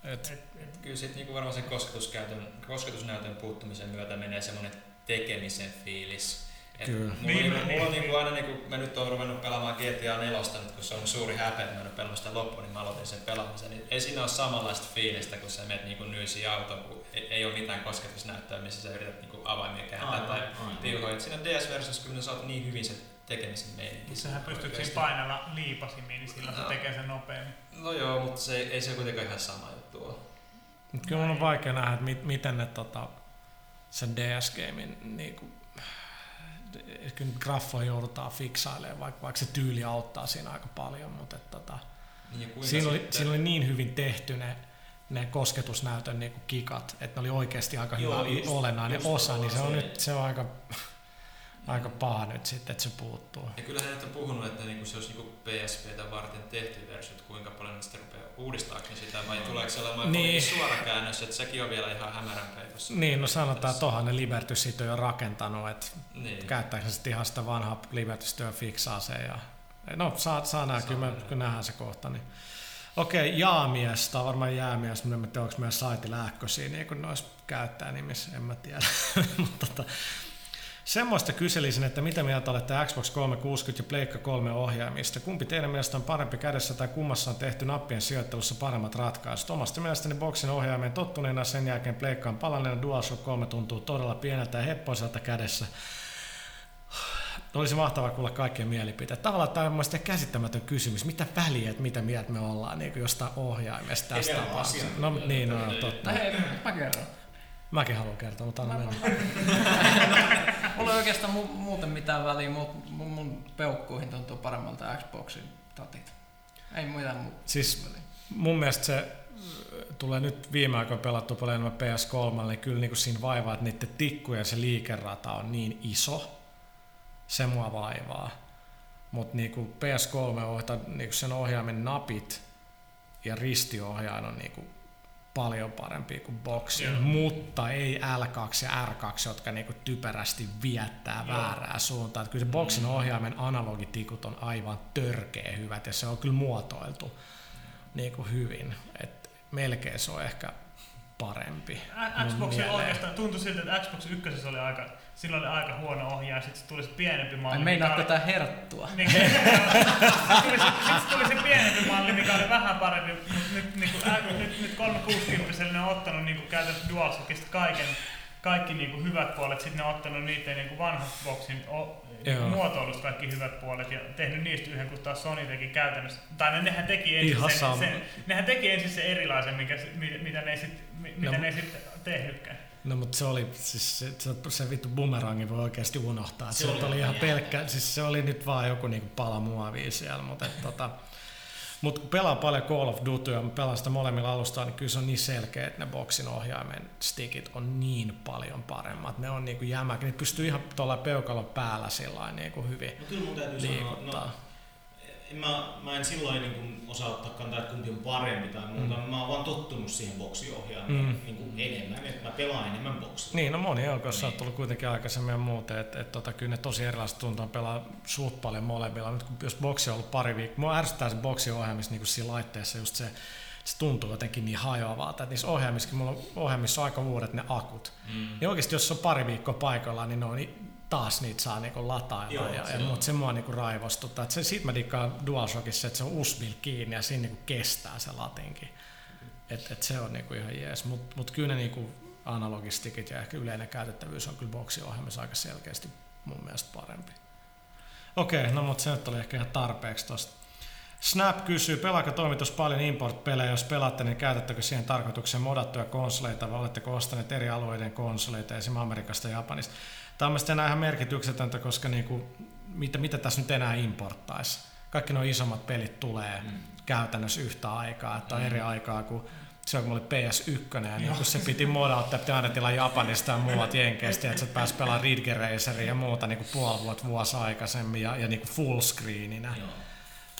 A: Et,
C: Et, et,
E: Kyllä sitten niinku varmaan sen kosketuskäytön, kosketusnäytön puuttumisen myötä menee semmoinen tekemisen fiilis.
A: Kyllä.
E: Mulla,
C: Niin,
E: niin,
C: niin,
E: mulla on
C: niin.
E: niinku aina, niinku, mä nyt oon ruvennut pelaamaan GTA 4, nyt kun se on suuri häpeä, että mä en ole pelannut sitä loppuun, niin mä aloitin sen pelaamisen. Niin ei siinä ole samanlaista fiilistä, kun sä menet niinku nyysi autoon, kun ei, ei, ole mitään kosketusnäyttöä, missä sä yrität niinku avaimia kääntää tai. Et Siinä DS-versiossa kyllä ne saat niin hyvin se tekemisen meininki.
C: sähän pystyt siinä painella liipasimiin, niin se
E: No.
C: tekee sen nopeammin.
E: No joo, mutta se, ei se kuitenkaan ihan sama juttu ole.
A: mut kyllä mun on vaikea nähdä, että mit, miten ne tota, sen DS-gamein niinku, kyllä nyt graffoja joudutaan fiksailemaan, vaikka, vaikka se tyyli auttaa siinä aika paljon, mutta et, tota,
E: Niin
A: siinä, oli, siinä oli niin hyvin tehty ne, ne kosketusnäytön niinku kikat, että ne oli oikeasti aika
B: Joo,
A: hyvä
B: just-
A: olennainen
B: just
A: osa, niin se on
B: se-
A: nyt se on aika, aika paha nyt sitten, että se puuttuu.
E: Ja kyllähän nyt on puhunut, että niinku se olisi niinku PSPtä varten tehty versio, että kuinka paljon sitten rupeaa uudistaako ne sitä vai tuleeko se olemaan
A: Niin.
E: suora käännös, että sekin on vielä ihan hämärämpää. Jos
A: Niin, no sanotaan, että tohan ne Liberty on jo rakentanut, että
E: Niin.
A: käyttääkö se sitten ihan sitä vanhaa Liberty-työ fiksaa sen ja No, saa, saa nähdä, kyllä, me, kyllä nähdään se kohta. Niin. Okei, jaamies, tämä on varmaan jäämies, mutta en tiedä, onko meidän saitilla äkkösiä niin kuin noissa käyttäjänimissä, en mä tiedä. [LAUGHS] mutta tota, semmoista kyselisin, että mitä mieltä olette Xbox 360 ja Pleikka 3 ohjaimista? Kumpi teidän mielestä on parempi kädessä tai kummassa on tehty nappien sijoittelussa paremmat ratkaisut? Omasta mielestäni boksin ohjaimeen tottuneena sen jälkeen Pleikkaan palanneena DualShock 3 tuntuu todella pieneltä ja heppoiselta kädessä. Olisi mahtavaa kuulla kaikkien mielipiteet. Tavallaan tämä on mun mielestä käsittämätön kysymys. Mitä väliä, että mitä mieltä me ollaan niin jostain ohjaimesta tästä tapauksesta? No niin, no
B: Ei-
A: totta.
D: No hei, mä kerron.
A: Mäkin haluan kertoa, mutta anna mennä. [LAUGHS]
D: Mulla ei oikeastaan mu- muuten mitään väliä, mutta mun, mun peukkuihin tuntuu paremmalta Xboxin tatit. Ei mitään muuta.
A: Siis
D: väliä.
A: mun mielestä se äh, tulee nyt viime aikoina pelattu paljon enemmän PS3, niin kyllä niin kuin siinä vaivaa, että niiden tikkujen se liikerata on niin iso. Se mua vaivaa. Mutta niin PS3 ohjata, niin sen ohjaimen napit ja ristiohjain on niin kuin paljon parempi kuin boksi,
C: Joo.
A: mutta ei L2 ja R2, jotka niinku typerästi viettää
C: Joo.
A: väärää suuntaan. Että kyllä se boksin ohjaimen analogitikut on aivan törkeä hyvät ja se on kyllä muotoiltu niinku hyvin. Et melkein se on ehkä parempi.
C: Ä-
A: mun
C: Xbox
A: mieleen.
C: oikeastaan tuntui siltä, että Xbox 1 oli aika, silloin oli aika huono ohjaaja, sitten tuli se pienempi malli.
D: Ai
C: oli-
D: tätä herttua.
C: Niin, [LAUGHS] sitten tuli, se, sit tuli se pienempi malli, mikä oli vähän parempi, mutta nyt, niin kuin, ä, nyt, nyt 360 ne on ottanut niin kuin käytännössä DualShockista kaiken, kaikki niin kuin hyvät puolet, sitten ne on ottanut niiden niin kuin vanhan o,
A: Joo.
C: muotoilusta kaikki hyvät puolet ja tehnyt niistä yhden, kun taas Sony teki käytännössä, tai ne, nehän teki ensin
A: Ihan
C: sen, sen, nehän teki ensin sen erilaisen, mikä, se- mitä, mitä ne ei sit, mi- mitä
A: No,
C: sitten tehnytkään.
A: No mutta se oli, siis se, se, se vittu bumerangi voi oikeasti unohtaa. Se,
B: Se oli
A: oli ihan pelkkä, siis se oli nyt vaan joku niinku pala muovia siellä, mutta et, tota, mut kun pelaa paljon Call of Dutyä ja mä pelaan sitä molemmilla alustoilla, niin kyllä se on niin selkeä, että ne boksin ohjaimen stickit on niin paljon paremmat. Ne on niinku jämäkä, ne pystyy ihan tuolla peukalon päällä sillä niinku hyvin
B: No kyllä mun täytyy sanoa,
A: liikuttaa.
B: no, en mä, mä en silloin niin kuin osaa ottaa kantaa, että kumpi on parempi tai muuta. Mm. Mä oon vaan tottunut siihen boksiohjaameen
A: Mm.
B: niin kuin enemmän, että mä pelaan enemmän boksia.
A: Niin, no moni on, koska
B: Niin.
A: on tullut kuitenkin aikaisemmin ja muuten, että et, tota, kyllä ne tosi erilaiset tuntuu pelaa suht paljon molemmilla. Nyt kun jos boksi on ollut pari viikkoa, mua ärsyttää se boksi ohjaamissa niin siinä laitteessa just se, se tuntuu jotenkin niin hajoavalta, että niissä ohjaamissakin, mulla on ohjaamissa on aika uudet ne akut.
E: Mm.
A: Niin oikeasti jos se on pari viikkoa paikallaan, niin, ne on, niin taas niitä saa niinku latailla.
B: Joo,
A: ja,
B: se
A: ja, mutta se mua niinku raivostuttaa. Et se, siitä mä dikkaan DualShockissa, että se on USB kiinni ja siinä niinku kestää se latinkin. Et, et se on niinku ihan jees. Mutta mut kyllä ne niinku analogistikit ja ehkä yleinen käytettävyys on kyllä boksiohjelmissa aika selkeästi mun mielestä parempi. Okei, no mutta se nyt oli ehkä ihan tarpeeksi tosta. Snap kysyy, pelaako toimitus paljon import-pelejä? Jos pelaatte, niin käytättekö siihen tarkoitukseen modattuja konsoleita vai oletteko ostaneet eri alueiden konsoleita, esimerkiksi Amerikasta ja Japanista? Tämä on mielestäni enää ihan merkityksetöntä, koska niinku, mitä, mitä tässä nyt enää importtaisi? Kaikki nuo isommat pelit tulee
B: Mm.
A: käytännössä yhtä aikaa, että on
B: Mm.
A: eri aikaa kuin silloin kun oli PS1 ja niin kun se piti modauttaa, piti aina tilaa Japanista ja muualta Jenkeistä, että sä pääsi pelaamaan Ridge Raceria ja muuta niin kuin puoli vuotta vuosi aikaisemmin ja, ja niin kuin full screeninä.
B: Joo.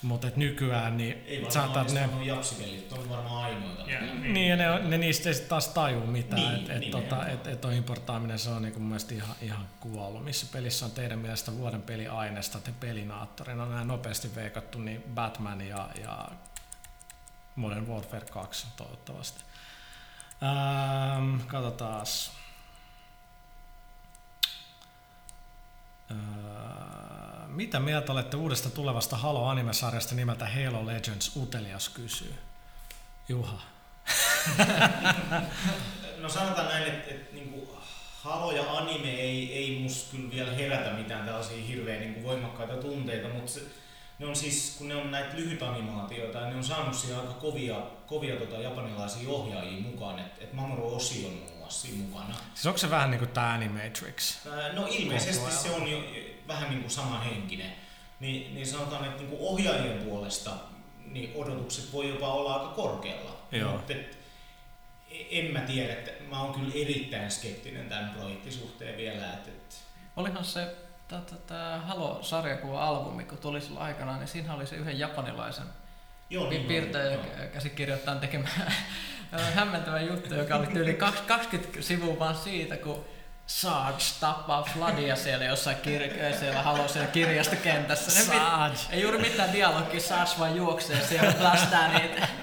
A: Mutta nykyään niin
B: Ei
A: saatat
B: ne...
A: ne
B: japsipelit, on varmaan ainoita.
C: Ja,
A: Niin, ja ne, ne niistä ei sit taas taju mitään,
B: Niin,
A: että et,
B: niin,
A: tota, et, et on importaaminen se on niinku mun mielestä ihan, ihan kuollut. Missä pelissä on teidän mielestä vuoden peliaineesta te pelinaattorina? On näin nopeasti veikattu, niin Batman ja, ja Modern Warfare 2 toivottavasti. Ähm, katsotaas. Öö, mitä mieltä olette uudesta tulevasta Halo-animesarjasta nimeltä Halo Legends? Utelias kysyy. Juha.
B: No sanotaan näin, että, että niin kuin Halo ja anime ei, ei musta kyllä vielä herätä mitään tällaisia hirveän niin kuin voimakkaita tunteita, mutta se, ne on siis, kun ne on näitä lyhytanimaatioita, ne on saanut siellä aika kovia, kovia tota, japanilaisia ohjaajia mukaan, että et Mamoru Oshii on muassa siinä mukana.
A: Siis onko se vähän niin kuin tämä Animatrix?
B: No ilmeisesti se on jo vähän niin kuin samanhenkinen. Niin, niin sanotaan, että niin kuin ohjaajien puolesta niin odotukset voi jopa olla aika korkealla.
A: Joo.
B: Mutta et, en mä tiedä, että mä oon kyllä erittäin skeptinen tämän projektin suhteen vielä. Että, että
D: Olihan se tämä Halo-sarjakuva-albumi, kun tuli silloin aikanaan, niin siinä oli se yhden japanilaisen
B: joo, niin
D: piirtäjä
B: on,
D: ja käsikirjoittajan tekemä [LAUGHS] hämmentävä juttu, joka oli yli 20 [LAUGHS] sivua vaan siitä, kun Sarge tappaa Fladia siellä jossain kir- siellä Halo siellä kirjastokentässä. Ne mit-
A: Sarge.
D: ei juuri mitään dialogia, Sarge vaan juoksee siellä plastaa niitä. [LAUGHS]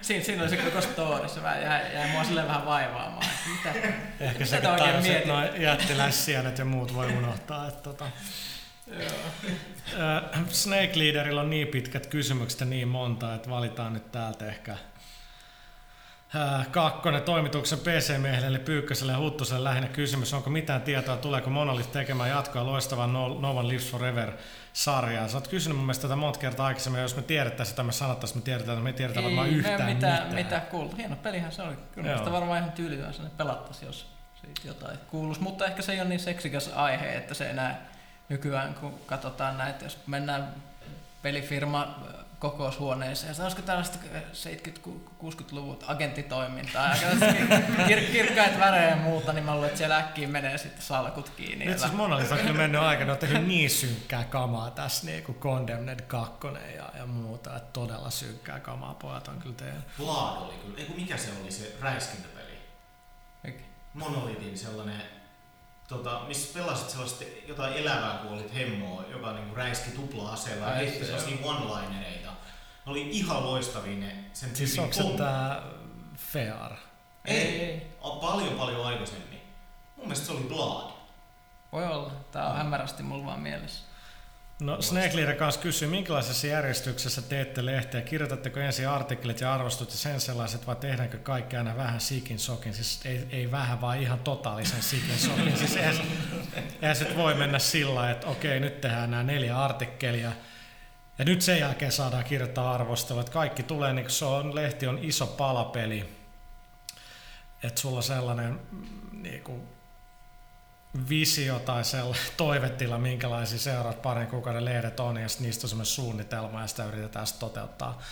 D: Siinä, siinä oli se koko story, se vähän jäi, jäi mua silleen vähän vaivaamaan. Mitä?
A: Ehkä
D: Mitä
A: se
D: mietit?
A: noin jättiläissienet ja muut voi unohtaa. Että tota. Äh, Snake Leaderilla on niin pitkät kysymykset ja niin monta, että valitaan nyt täältä ehkä kakkonen toimituksen PC-miehelle, eli Pyykköselle ja Huttuselle lähinnä kysymys. Onko mitään tietoa, tuleeko Monolith tekemään jatkoa loistavaa no, No One Lives Forever sarjaa. Sä oot kysynyt mun mielestä tätä monta kertaa aikaisemmin, jos me tiedettäisiin sitä, me sanottaisiin, että me tiedetään, että me ei tiedetä varmaan yhtään
D: mitään,
A: mitään.
D: mitään kuultu. Hieno pelihän se oli. Kyllä
A: Joo.
D: sitä varmaan ihan tyylitään sinne pelattaisiin, jos siitä jotain kuuluisi. Mutta ehkä se ei ole niin seksikäs aihe, että se enää nykyään, kun katsotaan näitä, jos mennään pelifirma kokoushuoneeseen, ja olisiko tällaista 70-60-luvut agenttitoimintaa, ja kir- kirkkaita värejä ja muuta, niin mä luulen, että siellä äkkiä menee sitten salkut kiinni.
A: Nyt siis Monolith on kyllä mennyt aika, ne on tehnyt niin synkkää kamaa tässä, niin kuin Condemned 2 ja, ja muuta, että todella synkkää kamaa pojat on kyllä tehnyt.
B: Vlad oli kyllä, ei mikä se oli se räiskintäpeli?
D: Mikä?
B: Monolithin sellainen, tota, missä pelasit sellaista jotain elävää, kun olit hemmoa, joka niinku räiski tupla-aseella ja heitti
D: se
B: sellaisia one-linereita. Ne oli ihan loistavia ne sen
A: Siis
B: tyypin
A: onko se tää Fear?
B: Ei, a- paljon paljon aikaisemmin. Mun mielestä se oli Blood.
D: Voi olla. Tää on hämärästi mulla vaan mielessä.
A: No Snake Leader kanssa kysyy, minkälaisessa järjestyksessä teette lehteä? Kirjoitatteko ensin artikkelit ja arvostut ja sen sellaiset, vai tehdäänkö kaikki aina vähän sikin sokin? Siis ei, ei vähän, vaan ihan totaalisen sikin sokin. Siis eihän, eihän se nyt voi mennä sillä että okei, nyt tehdään nämä neljä artikkelia, ja nyt sen jälkeen saadaan kirjoittaa arvostelua. Että kaikki tulee, niin se on, lehti on iso palapeli, että sulla sellainen mm, niin kuin, visio tai sellainen toivetila, minkälaisia seuraavat parin kuukauden lehdet on, ja niistä on semmoinen suunnitelma, ja sitä yritetään sitten toteuttaa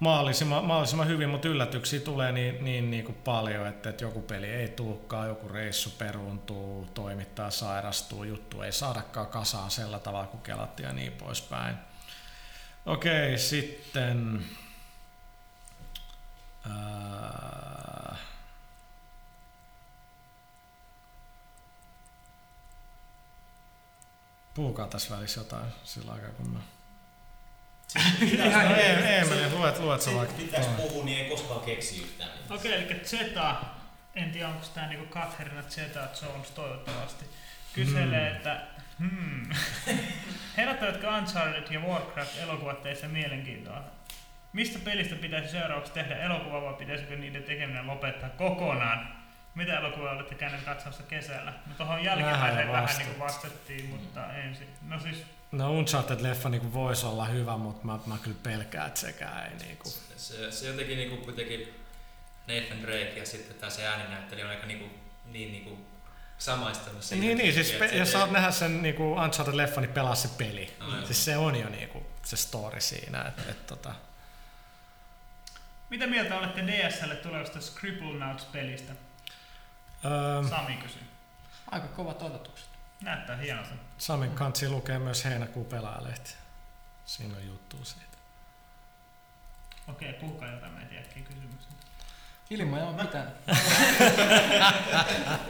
A: mahdollisimman, mahdollisimman hyvin, mutta yllätyksiä tulee niin, niin, niin kuin paljon, että, että joku peli ei tulekaan, joku reissu peruuntuu, toimittaja sairastuu, juttu ei saadakaan kasaan sillä tavalla kuin kelattiin ja niin poispäin. Okei, sitten... Ää, puhukaa tässä välissä jotain sillä aikaa, kun mä... Ei, ei, mene, luet, luet sä vaikka.
B: pitäis puhua, niin ei koskaan keksi yhtään. mitään.
C: Okei, eli Zeta, en tiedä onko tämä niinku Katherina Zeta Jones toivottavasti, kyselee,
A: Hmm.
C: että hmm, [LAUGHS] herättävätkö Uncharted ja Warcraft elokuvat teissä mielenkiintoa? Mistä pelistä pitäisi seuraavaksi tehdä elokuva vai pitäisikö niiden tekeminen lopettaa kokonaan? Mitä elokuvaa olette käyneet katsomassa kesällä? No tuohon jälkimmäiseen
A: Vähän
C: niin vastattiin, mutta ensin. No siis,
A: No Uncharted-leffa niin voisi olla hyvä, mutta mä, mä kyllä pelkään, että sekään ei niinku...
E: Se, se jotenkin niinku kuitenkin Nathan Drake ja sitten tää se ääninäyttelijä on aika niinku, niin niinku samaistunut siihen.
A: Niin, niin siis pe-
E: se
A: jos
E: ei-
A: saat nähdä sen niinku Uncharted-leffa, niin pelaa se peli.
E: No.
A: Siis se on jo niinku se story siinä, että et, tota...
C: mitä mieltä olette DSL tulevasta Scribblenauts-pelistä?
A: Öö,
C: Sami kysyy.
D: Aika kovat odotukset.
C: Näyttää hienolta.
A: Samin kansi lukee myös heinäkuun pelaajalehti. Siinä on juttu siitä.
C: Okei, puhukaa jotain, mä en tiedä äkkiä kysymyksen.
D: Ilman joo mitään.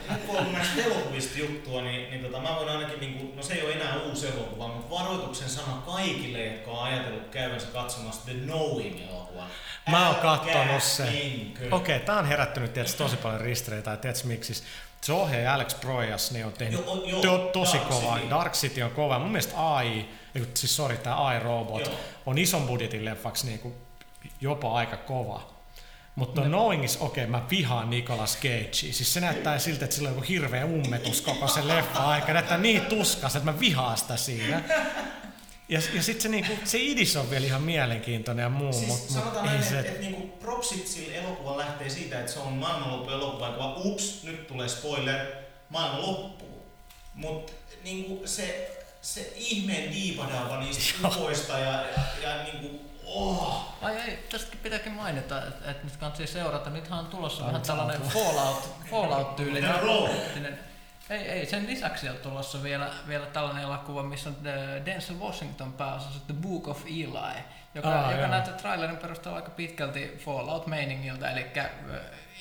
B: Nyt [LAUGHS] kun on näistä elokuvista juttua, niin, niin tota, mä voin ainakin, niin kuin, no se ei ole enää uusi elokuva, mutta varoituksen sana kaikille, jotka on ajatellut käyvänsä katsomassa The Knowing-elokuvan.
A: Mä oon kattonut sen.
B: menkö.
A: Okei, tää on herättänyt tietysti tosi paljon ristireitä, ja tiedätkö miksi? Siis Se ohjaaja Alex Proyas niin on tehnyt
B: Joo, joo,
A: to, tosi
B: Dark
A: kova.
B: City.
A: Dark City on kova. Mun mielestä AI, siis sorry, tää AI Robot
B: Joo.
A: on ison budjetin leffaksi niinku jopa aika kova. Mutta Knowing is, okei, okay, mä vihaan Nicolas Cagea. Siis se näyttää siltä, että sillä on joku hirveä ummetus koko se leffa aika. Näyttää niin tuskas, että mä vihaan sitä siinä. Ja, ja sitten se, niinku, se idis on vielä ihan mielenkiintoinen ja muu,
B: Siis
A: mutta
B: sanotaan
A: ei
B: näin,
A: se...
B: että et, niinku propsit sille elokuva lähtee siitä, että se on maailmanloppu elokuva, joka ups, nyt tulee spoiler, maailma loppuu. Mutta niinku se, se ihmeen diipadaava niistä ufoista ja, ja, ja niinku, oh,
D: Ai ei, tästäkin pitääkin mainita, että, että nyt kannattaa seurata. Nythän on tulossa vähän tällainen. Fallout, Fallout-tyylinen. Ei, ei, sen lisäksi on tulossa vielä, vielä tällainen elokuva, missä on äh, Denzel Washington pääosassa The Book of Eli, joka,
A: Aa,
D: joka näyttää trailerin perusteella aika pitkälti Fallout-meiningiltä, eli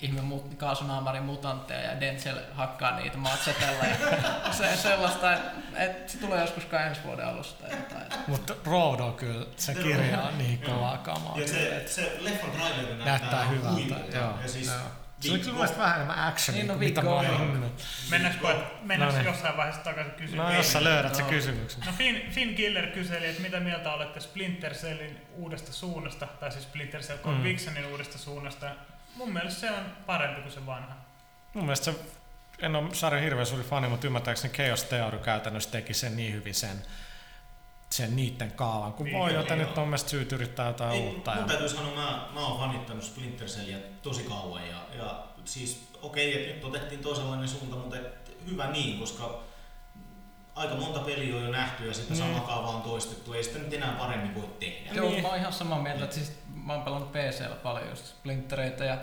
D: ihme mut, kaasunaamarin mutantteja ja Denzel hakkaa niitä machetella ja [LAUGHS] se, sellaista, että et se tulee joskus kai ensi vuoden alussa tai jotain.
A: Mutta Road on kyllä, se kirja on niin kovaa kamaa.
B: ja se,
A: että
B: se leffan traileri näyttää,
A: näyttää hyvältä.
B: huikealta.
A: Joo,
B: Ja siis
A: joo. Se oli
B: Big
A: kyllä vähän enemmän actionia
D: Niin, no
A: kuin mitä mä olin.
C: Mennäänkö, mennäänkö
A: No niin.
C: jossain vaiheessa takaisin kysymään?
A: No jos sä löydät sen
D: Joo.
A: kysymyksen.
C: No Finn, Finn Killer kyseli, että mitä mieltä olette Splinter Cellin uudesta suunnasta, tai siis Splinter Cell
A: Mm.
C: Convictionin uudesta suunnasta. Mun mielestä se on parempi kuin se vanha.
A: Mun mielestä se, en ole sarjan hirveän suuri fani, mutta ymmärtääkseni Chaos Theory käytännössä teki sen niin hyvin sen, sen niitten kaavan, kun
C: Niin,
A: voi, joten nyt on mielestä syyt yrittää jotain
B: Ei,
A: uutta.
B: mun
A: Ja...
B: täytyy sanoa, mä, mä oon fanittanut Splinter Cellia tosi kauan ja, ja siis okei, että nyt otettiin toisenlainen suunta, mutta et, hyvä niin, koska aika monta peliä on jo nähty ja sitä
A: Niin.
B: samaa kaavaa on toistettu, ei sitä nyt enää paremmin voi tehdä.
D: Joo,
A: Niin.
D: mä oon ihan samaa mieltä, että siis mä oon pelannut PCllä paljon just splintereitä ja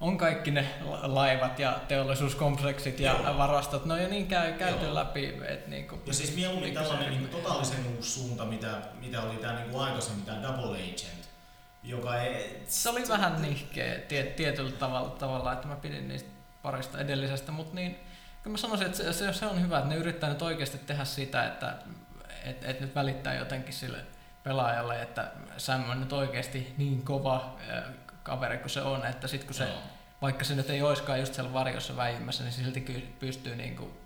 D: on kaikki ne la- laivat ja teollisuuskompleksit ja
B: Joo.
D: varastot, ne on jo niin käy, käyty
B: Joo.
D: läpi, että niinku,
B: Ja siis mieluummin
D: Pikkusen
B: tällainen niin totaalisen uusi suunta, mitä, mitä oli tämä niin aikaisemmin, tämä Double Agent, joka ei...
D: se oli vähän nihkeä tie, tietyllä tavalla, tavalla, että mä pidin niistä parista edellisestä, mutta niin, kyllä mä sanoisin, että se, se, se on hyvä, että ne yrittää nyt oikeasti tehdä sitä, että et, et nyt välittää jotenkin sille pelaajalle, että Sam on nyt oikeasti niin kova äh, kaveri kuin se on, että sit kun se
B: Joo.
D: vaikka se nyt ei olisikaan just siellä varjossa väijymässä, niin silti pystyy niinku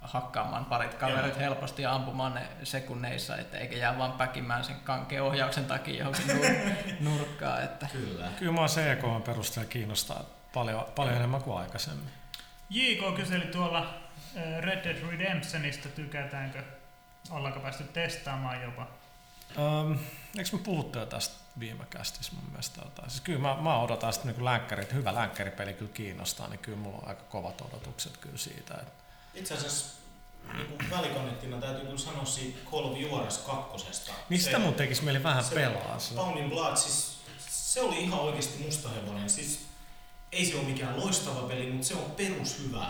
D: hakkaamaan parit kaverit
B: Joo.
D: helposti ja ampumaan ne sekunneissa, että eikä jää vaan päkimään sen kankeen ohjauksen takia johonkin nur- [LAUGHS] nurkkaan. Että.
B: Kyllä.
A: Kyllä mua CK perusteella kiinnostaa paljon, paljon enemmän kuin aikaisemmin.
C: JK kyseli tuolla äh, Red Dead Redemptionista, tykätäänkö, ollaanko päästy testaamaan jopa.
A: Um, eikö me puhuttu jo tästä viime kästissä mun mielestä jotain? Siis kyllä mä, mä odotan sitten niin länkkäri, että hyvä länkkäripeli kyllä kiinnostaa, niin kyllä mulla on aika kovat odotukset kyllä siitä. Että
B: Itse asiassa niin välikonnettina täytyy kyllä sanoa siitä Call of Juarez kakkosesta.
A: niin sitä mun tekisi mieli vähän
B: se
A: pelaa. Se.
B: Bound in Blood, siis se oli ihan oikeasti mustahevonen. Siis ei se ole mikään loistava peli, mutta se on perushyvä.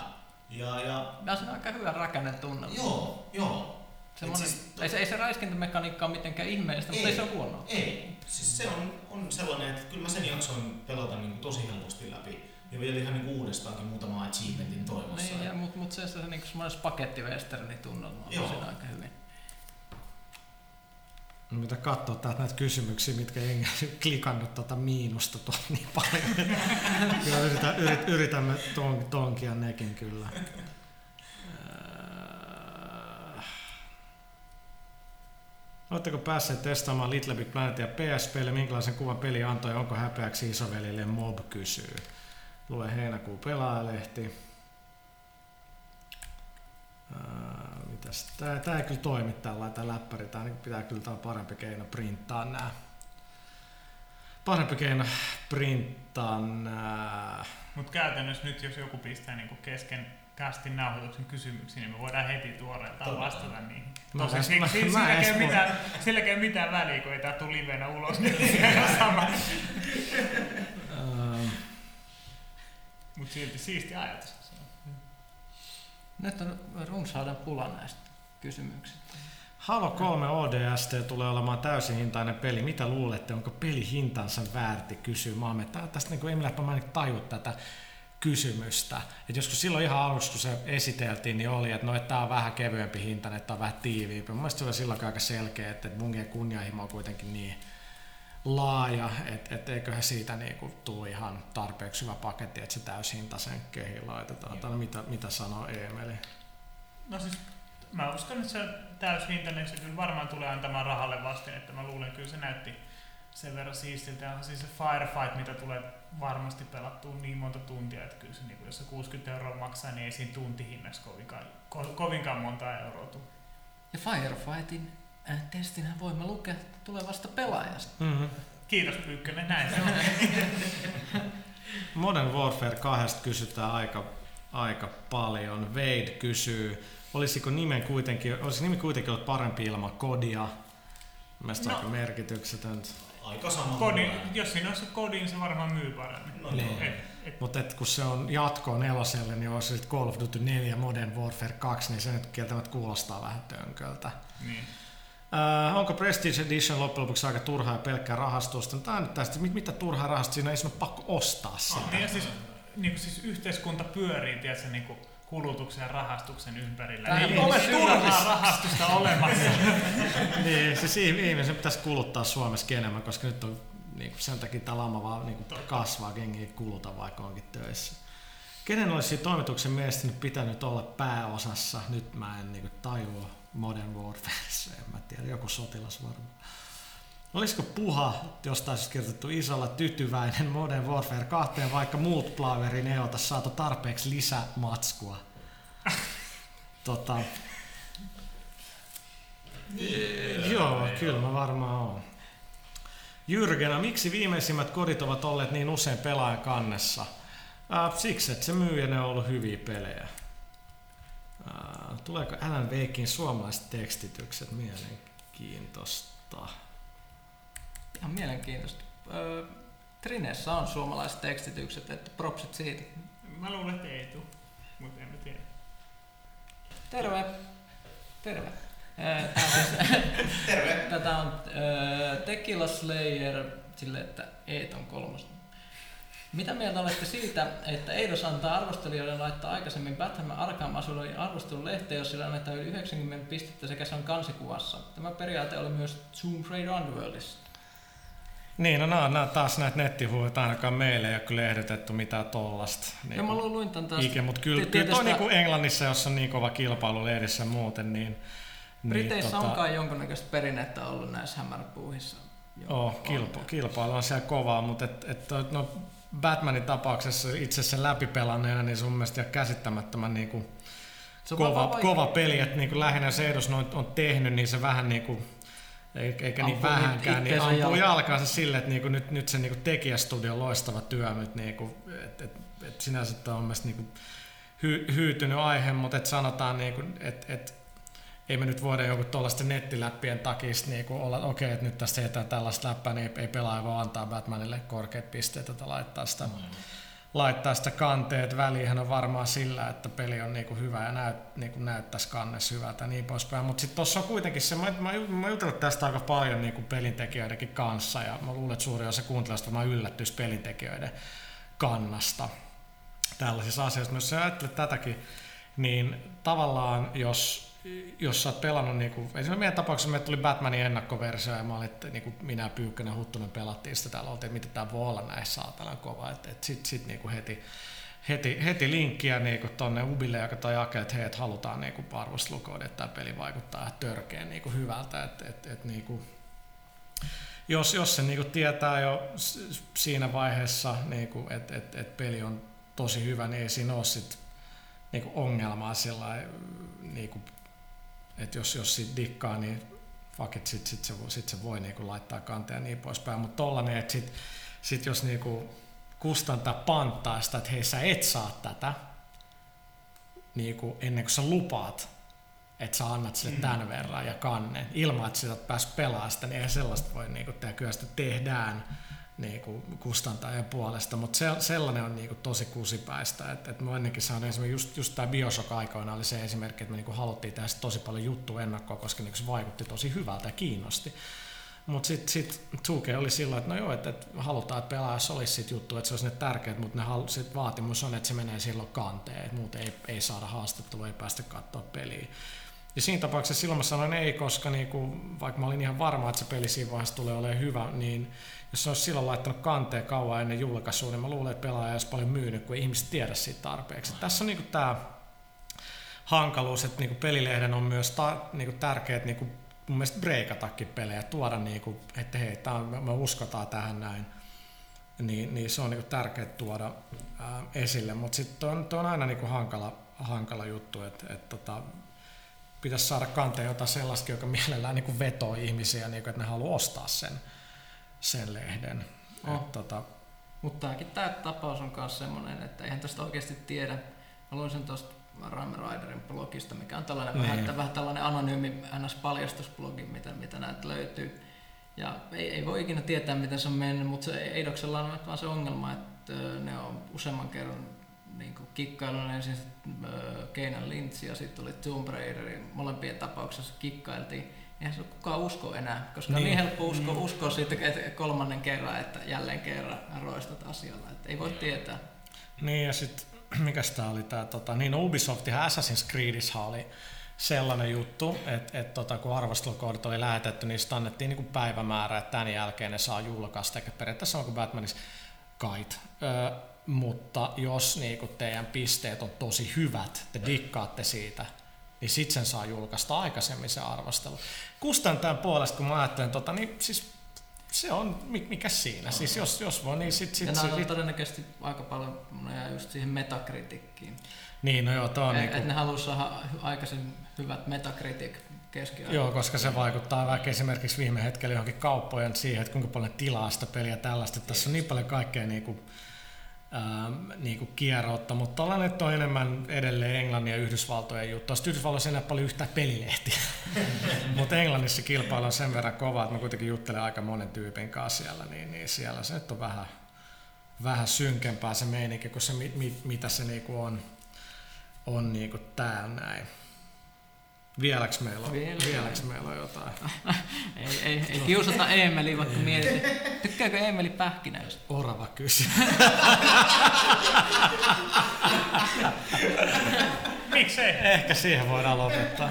B: Ja, ja
D: Ja se on aika hyvä rakennetunnelma.
B: joo, joo.
D: Semmoinen,
B: siis-
D: ei, se, ei se räiskintämekaniikka ole mitenkään ihmeellistä, mutta ei se ole huonoa.
B: Ei. Siis se on, on sellainen, että kyllä mä sen jaksoin pelata niin kuin tosi helposti läpi. Ja vielä ihan niin kuin uudestaankin muutama achievementin toivossa.
D: Niin, ja, mutta mut se, se, se niin semmoinen spagettiwesterni tunnelma on
B: Joo.
D: siinä aika hyvin.
A: Mitä katsoa täältä näitä kysymyksiä, mitkä ei [LAUGHS] klikannut tuota miinusta tuolla niin paljon. [LAUGHS] kyllä yritän, yrit, yritämme ton, tonkia nekin kyllä. [LAUGHS] Oletteko päässeet testaamaan Little Big Planetia PSPlle? Minkälaisen kuvan peli antoi onko häpeäksi isovelille Mob kysyy? Lue heinäkuun pelaajalehti. Ää, mitäs? Tää, ei kyllä toimi tällä tää läppäri. Tää niin pitää kyllä tää on parempi keino printtaa nää. Parempi keino printtaa nää.
C: Mutta käytännössä nyt, jos joku pistää niinku kesken castin nauhoituksen kysymyksiä, niin me voidaan heti tuoreeltaan vastata niihin.
A: Mä
C: Tosi,
A: en-
C: si-
A: mä-
C: si-
A: mä
C: silläkään
A: en
C: ei mitään, ei väliä, kun ei tää tule livenä ulos, niin sama. Mutta silti siisti ajatus.
D: Nyt on runsauden pula näistä kysymyksistä.
A: Halo 3 ODST tulee olemaan täysin hintainen peli. Mitä luulette, onko peli hintansa väärti, kysyy Maamme. Tästä niin Emil mä en tajua tätä kysymystä. Et joskus silloin ihan aluksi, kun se esiteltiin, niin oli, että no, että tämä on vähän kevyempi hinta, että on vähän tiiviimpi. Mun mielestä se oli silloin aika selkeä, että Bungien kunnianhimo on kuitenkin niin laaja, että et eiköhän siitä niinku tule ihan tarpeeksi hyvä paketti, että se täyshintaisen kehiin laitetaan. Tai mitä, mitä sanoo Emeli?
C: No siis mä uskon, että se täyshintainen se kyllä varmaan tulee antamaan rahalle vastin, että mä luulen, että kyllä se näytti sen verran siistiltä. Ja siis se Firefight, mitä tulee varmasti pelattua niin monta tuntia, että kyllä se, niin jos se 60 euroa maksaa, niin ei siinä tuntihinnaksi kovinkaan, ko, kovinkaan monta euroa tule.
D: Ja Firefightin äh, testinä voimme lukea tulevasta pelaajasta.
A: Mm-hmm.
C: Kiitos Pyykkönen, näin se on. [LAUGHS]
A: Modern Warfare 2 kysytään aika, aika paljon. Wade kysyy, olisiko nimen kuitenkin, olisi nimi kuitenkin ollut parempi ilman kodia? Mielestäni
C: No.
A: aika merkityksetöntä.
B: Aika sama.
C: Kodi, jos siinä olisi se kodi, niin se varmaan myy paremmin.
B: No,
A: Niin.
C: Et, et,
A: Mutta kun se on jatkoa neloselle, niin olisi sitten Call of Duty 4 Modern Warfare 2, niin se nyt kieltämättä kuulostaa vähän tönköltä.
C: niin.
A: Äh, onko Prestige Edition loppujen lopuksi aika turhaa ja pelkkää rahastusta? No, tää on nyt tästä, mit- mitä turhaa rahasta siinä ei ole pakko ostaa sitä.
C: Niin ja siis, niin siis yhteiskunta pyörii tiedätkö, niin kuin kulutuksen ja rahastuksen ympärillä.
D: Tämähän
C: Niin, ole
D: syvä-
C: turhaa rahastusta olemassa. [LAUGHS]
A: niin, siis ihmi- ihmisen pitäisi kuluttaa Suomessa enemmän, koska nyt on niin kuin sen takia tämä lama vaan niin kuin kasvaa, kengi kuluta vaikka onkin töissä. Kenen olisi toimituksen mielestä nyt pitänyt olla pääosassa? Nyt mä en niin kuin, tajua Modern Warfare, en mä tiedä, joku sotilas varmaan. Olisiko puha, jostain siis kirjoitettu isolla tytyväinen Modern Warfare 2, vaikka muut plaverin ei ota saatu tarpeeksi lisämatskua? [LAUGHS] tota, Joo, kyllä mä varmaan oon. Jyrgenä, miksi viimeisimmät kodit ovat olleet niin usein pelaajan kannessa? Äh, siksi, että se myy ja ne on ollut hyviä pelejä. Äh, tuleeko Alan Wakein suomalaiset tekstitykset mielenkiintoista?
D: Ihan mielenkiintoista. Öö, Trinessä on suomalaiset tekstitykset, että propsit siitä.
C: Mä luulen, että ei tuu, mutta en mä tiedä.
D: Terve! Terve!
B: Terve. [LAUGHS]
D: tätä on öö, Tequila Slayer sille, että Eet on kolmas. Mitä mieltä olette siitä, että Eidos antaa arvostelijoille laittaa aikaisemmin Batman Arkham Asylum arvostelun lehteen, jos sillä annetaan yli 90 pistettä sekä se on kansikuvassa? Tämä periaate oli myös Tomb Raider Underworldissa.
A: Niin, no nämä on taas näitä nettihuoja, ainakaan meille ei ole kyllä ehdotettu mitään tollasta.
D: Niin ja mä lu- luin tän taas.
A: Ike, mutta kyllä, kyllä toi niinku Englannissa, jossa on niin kova kilpailu lehdissä muuten, niin...
D: Briteissä
A: tota-
D: on kai jonkunnäköistä perinnettä ollut näissä hämäräpuuhissa. Joo,
A: Oh, kilpa, kilpailu on siellä kovaa, mutta et, et, no, Batmanin tapauksessa itse sen läpipelanneena, niin sun mielestä käsittämättömän niin kuin
D: Se
A: kova, kova peli, että niin kuin lähinnä se edus on, on tehnyt, niin se vähän niin kuin, eikä niin vähänkään, niin ampuu
D: jalkaan.
A: jalkaansa silleen, että niin kuin nyt, nyt se niin kuin tekijästudion loistava työ nyt, niin kuin, että et, et sinänsä tämä on mielestäni niin kuin hy, hyytynyt aihe, mutta et sanotaan, niin kuin, että et, ei me nyt voida joku tuollaisten nettiläppien takia niinku olla, että okei, että nyt tästä heitään tällaista läppää, niin ei, ei pelaaja voi antaa Batmanille korkeat pisteet, että laittaa sitä, laittaa sitä kanteet väliin. on varmaan sillä, että peli on niinku hyvä ja näyt, niinku näyttäisi kannessa hyvältä ja niin poispäin. Mutta sitten tuossa on kuitenkin se, mä, mä, mä jutellut tästä aika paljon niinku pelintekijöidenkin kanssa ja mä luulen, että suuri osa kuuntelijoista varmaan yllättyisi pelintekijöiden kannasta tällaisissa asioissa. Jos ajattelet tätäkin, niin tavallaan jos, jos sä oot pelannut, niin kuin, esimerkiksi meidän tapauksessa meille tuli Batmanin ennakkoversio ja mä olin, että niin kuin minä Pyykkönen Huttunen pelattiin. Sitä täällä, oltiin, mitä tämä voi olla näissä saatanan kova, että, että sit, sit niin kuin heti, heti, heti linkkiä niin kuin tonne Ubille, joka toi jakee, että hei, että halutaan niin kuin arvostelukoodi, että tämä peli vaikuttaa törkeen niin kuin hyvältä, että, että, että niin kuin, jos, jos se niin kuin tietää jo siinä vaiheessa, niin kuin, että, että, että peli on tosi hyvä, niin ei siinä ole sit niinku ongelmaa sillä lailla, niinku, että jos, jos siitä dikkaa, niin fuck it, sit, sit, se, voi- sit se voi niinku laittaa kanteen ja niin poispäin. Mutta tollanen, että sit, sit jos niinku kustantaa panttaa sitä, että hei sä et saa tätä, niinku ennen kuin sä lupaat, että sä annat sille tämän verran ja kannen, ilman että sä oot päässyt pelaamaan sitä, niin eihän sellaista voi niinku tehdä. Kyllä sitä tehdään, niin kuin kustantajan puolesta, mutta se, sellainen on niin kuin tosi kusipäistä. että et mä ennenkin saanut esimerkiksi just, just tämä Bioshock aikoina oli se esimerkki, että me niin kuin haluttiin tehdä tosi paljon juttua ennakkoa, koska niin se vaikutti tosi hyvältä ja kiinnosti. Mutta sitten sit 2 oli silloin, että no joo, että, että halutaan, että pelaajassa olisi sit juttu, että se olisi ne tärkeät, mutta ne halu, sit vaatimus on, että se menee silloin kanteen, että muuten ei, ei saada haastattelua, ei päästä katsoa peliä. Ja siinä tapauksessa silloin mä sanoin ei, koska niinku, vaikka mä olin ihan varma, että se peli siinä vaiheessa tulee olemaan hyvä, niin jos se olisi silloin laittanut kanteen kauan ennen julkaisua, niin mä luulen, että pelaaja olisi paljon myynyt, kun ei ihmiset tiedä siitä tarpeeksi. Tässä on niinku tämä hankaluus, että niinku pelilehden on myös ta, niinku tärkeät niinku mun mielestä breikatakin pelejä, tuoda niinku, että hei, tää on, me uskotaan tähän näin. Niin, niin se on niinku tärkeää tuoda ää, esille, mutta sitten on, on aina niinku hankala, hankala juttu, että et, tota, pitäisi saada kanteen jotain sellaista, joka mielellään niin vetoo ihmisiä, niin kuin, että ne haluaa ostaa sen, sen lehden. Et, tota,
D: Mutta tämäkin tämä tapaus on myös semmoinen, että eihän tästä oikeasti tiedä. Mä luin sen tuosta Rime Riderin blogista, mikä on tällainen
A: Niin.
D: vähän, vähän tällainen anonyymi NS-paljastusblogi, mitä, mitä näitä löytyy. Ja ei, ei voi ikinä tietää, miten se on mennyt, mutta se Eidoksella on vaan se ongelma, että ne on useamman kerran niin kikkailun ensin Keinan Lynch ja sitten tuli Tomb Raiderin. Molempien tapauksessa kikkailtiin. Eihän se kukaan usko enää, koska niin. on
A: Niin.
D: niin helppo usko, uskoa siitä kolmannen kerran, että jälleen kerran roistat asialla. Että ei voi tietää.
A: niin ja sitten, [CLEARS THROAT] mikäs tää oli tää, tota, niin Ubisoft ja Assassin's Creedissä oli sellainen juttu, että et, tota, kun arvostelukoodit oli lähetetty, niin sitten annettiin niinku päivämäärä, että tämän jälkeen ne saa julkaista, eikä periaatteessa sama kuin Batmanissa kait. Ö, mutta jos niinku teidän pisteet on tosi hyvät, te dikkaatte siitä, niin sitten sen saa julkaista aikaisemmin se arvostelu. Kustantajan puolesta, kun mä ajattelen, tota, niin siis se on, mi- mikä siinä, siis jos, jos voi, niin sitten
D: Ja
A: sit,
D: on
A: sit,
D: todennäköisesti aika paljon nojaa just siihen metakritiikkiin.
A: niin no joo, toi on
D: Et,
A: niinku,
D: et ne haluaa saada aikaisin hyvät metacritic keskiarvo.
A: Joo, koska se vaikuttaa vaikka esimerkiksi viime hetkellä johonkin kauppojen siihen, että kuinka paljon tilaa sitä peliä tällaista. Tässä on niin paljon kaikkea niin kuin, ähm, niin kuin kierroutta, mutta tällainen on enemmän edelleen Englannin ja Yhdysvaltojen juttu. Sitten Yhdysvalloissa ei enää paljon yhtään pelilehtiä, [LAUGHS] mutta Englannissa kilpailu on sen verran kova, että mä kuitenkin juttelen aika monen tyypin kanssa siellä, niin, niin siellä se nyt on vähän, vähän synkempää se meininki kuin se, mi, mi, mitä se niinku on, on niinku täällä näin. Vieläks meillä on,
D: Vielä.
A: vieläks meillä on jotain? [LAUGHS]
D: Ei, ei, ei kiusata Eemeliä, vaikka mietit. Tykkääkö Eemeli pähkinöistä?
A: Orava kysy. [LAUGHS]
C: Miksei?
A: Ehkä siihen voidaan lopettaa.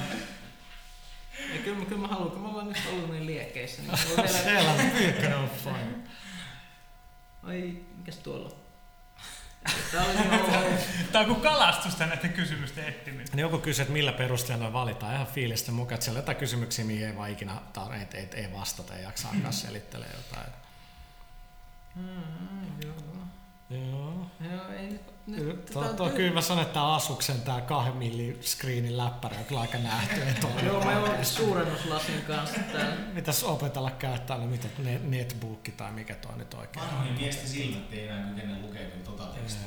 D: Ja kyllä, kyllä mä haluan, kun mä oon nyt ollut niin liekkeissä. Niin [LAUGHS]
A: on pyykkönen on fine.
D: Ai, mikäs tuolla on? Tää oli niin
C: Tää on kuin kalastusta näiden kysymysten etsiminen.
A: Niin joku kysyy, että millä perusteella ne valitaan ihan fiilistä mukaan, että siellä on jotain kysymyksiä, mihin ei vaan ikinä tar- ei, ei, ei vastata, ei jaksaakaan selittelee jotain.
D: Mm, joo.
A: Joo.
D: Joo, ei nyt...
A: Tuo, kyllä mä sanon, että Asuksen tää kahden millin screenin läppärä on kyllä aika nähty. [LAUGHS]
D: Joo, mä oon suurennuslasin kanssa täällä.
A: Mitäs opetella käyttää, no mitä ne- netbookki tai mikä tuo nyt oikein?
B: Vanhojen miesten silmät ei enää kykene lukemaan tota tekstiä.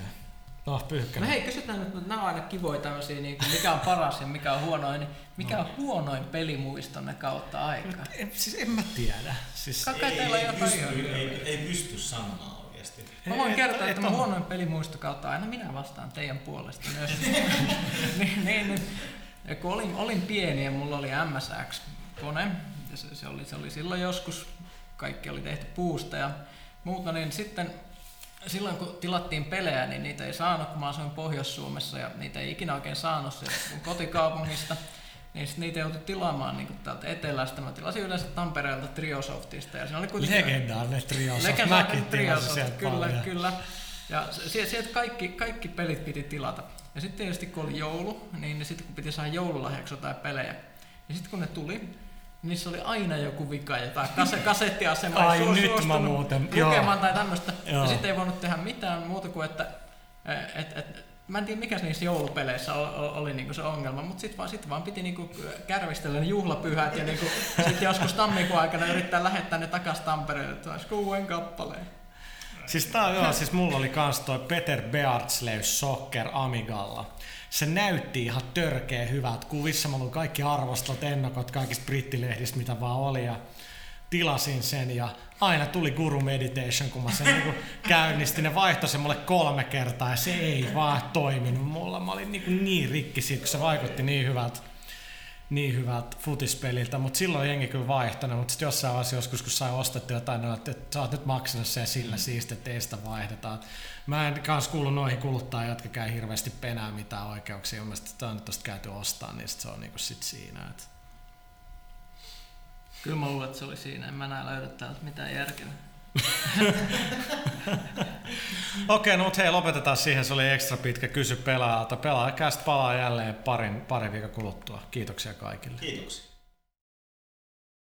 A: No,
D: No
A: pyyhkänen.
D: hei, kysytään nyt, että nämä on aina kivoja tämmöisiä, niin kuin mikä on paras ja mikä on huonoin, niin mikä on huonoin pelimuistonne kautta aikaa?
A: En, siis en mä tiedä. Siis,
D: Kai teillä on jotain
B: pysty, ei, ei pysty sanomaan oikeasti.
D: Mä voin kertoa,
A: et
D: että mä
A: on.
D: huonoin pelimuisto kautta aina minä vastaan teidän puolesta myös. [LAUGHS] niin, niin, niin. Ja kun olin, olin pieni ja mulla oli MSX-kone, ja se, se, oli, se oli silloin joskus, kaikki oli tehty puusta ja muuta, niin sitten silloin kun tilattiin pelejä, niin niitä ei saanut, kun mä asuin Pohjois-Suomessa ja niitä ei ikinä oikein saanut sieltä mun kotikaupungista. Niin sit niitä joutui tilaamaan niin täältä etelästä. Mä tilasin yleensä Tampereelta Triosoftista ja siinä oli kuitenkin...
A: Legendaarinen trios.
D: Legendaarinen Triosoft, kyllä,
A: paljon.
D: kyllä. Ja sieltä kaikki, kaikki pelit piti tilata. Ja sitten tietysti kun oli joulu, niin sitten kun piti saada joululahjaksi jotain pelejä, niin sitten kun ne tuli, niissä oli aina joku vika, jotain kase, [LAUGHS] kasettiasema
A: Ai,
D: ei
A: nyt mä muuten-
D: lukemaan
A: joo.
D: tai tämmöistä. Ja sitten ei voinut tehdä mitään muuta kuin, että et, et, mä en tiedä mikä niissä joulupeleissä oli, oli, niinku se ongelma, mutta sitten vaan, sit vaan piti niinku kärvistellä ne juhlapyhät ja niinku, [LAUGHS] sitten joskus tammikuun aikana yrittää lähettää ne takaisin Tampereelle, että olisi uuden kappaleen.
A: Siis tää joo, siis mulla oli kans toi Peter Beardslev Soccer Amigalla. Se näytti ihan törkeä hyvät kuvissa. Mulla oli kaikki arvostelut, ennakot kaikista brittilehdistä, mitä vaan oli. Ja tilasin sen ja aina tuli Guru Meditation, kun mä sen niin käynnistin. Ne vaihtoi sen mulle kolme kertaa ja se ei vaan toiminut mulla. Mä olin niin, niin rikki siitä, kun se vaikutti niin hyvältä niin hyvältä futispeliltä, mutta silloin jengi kyllä vaihtanut, mutta sitten jossain vaiheessa joskus, kun sai ostettu jotain, niin että sä oot nyt maksanut sen sillä mm. siisti, että teistä vaihdetaan. Mä en kanssa kuulu noihin kuluttajia, jotka käy hirveästi penää mitään oikeuksia. Mun mielestä tämä on nyt tosta käyty ostaa, niin sit se on niinku sit siinä. Että...
D: Kyllä mä luulen, että se oli siinä. En mä näe löydä täältä mitään järkeä. [LAUGHS]
A: Okei, no mutta hei, lopetetaan siihen. Se oli ekstra pitkä kysy pelaajalta. Pelaajakästä palaa jälleen parin, parin viikon kuluttua. Kiitoksia kaikille.
B: Kiitoksia.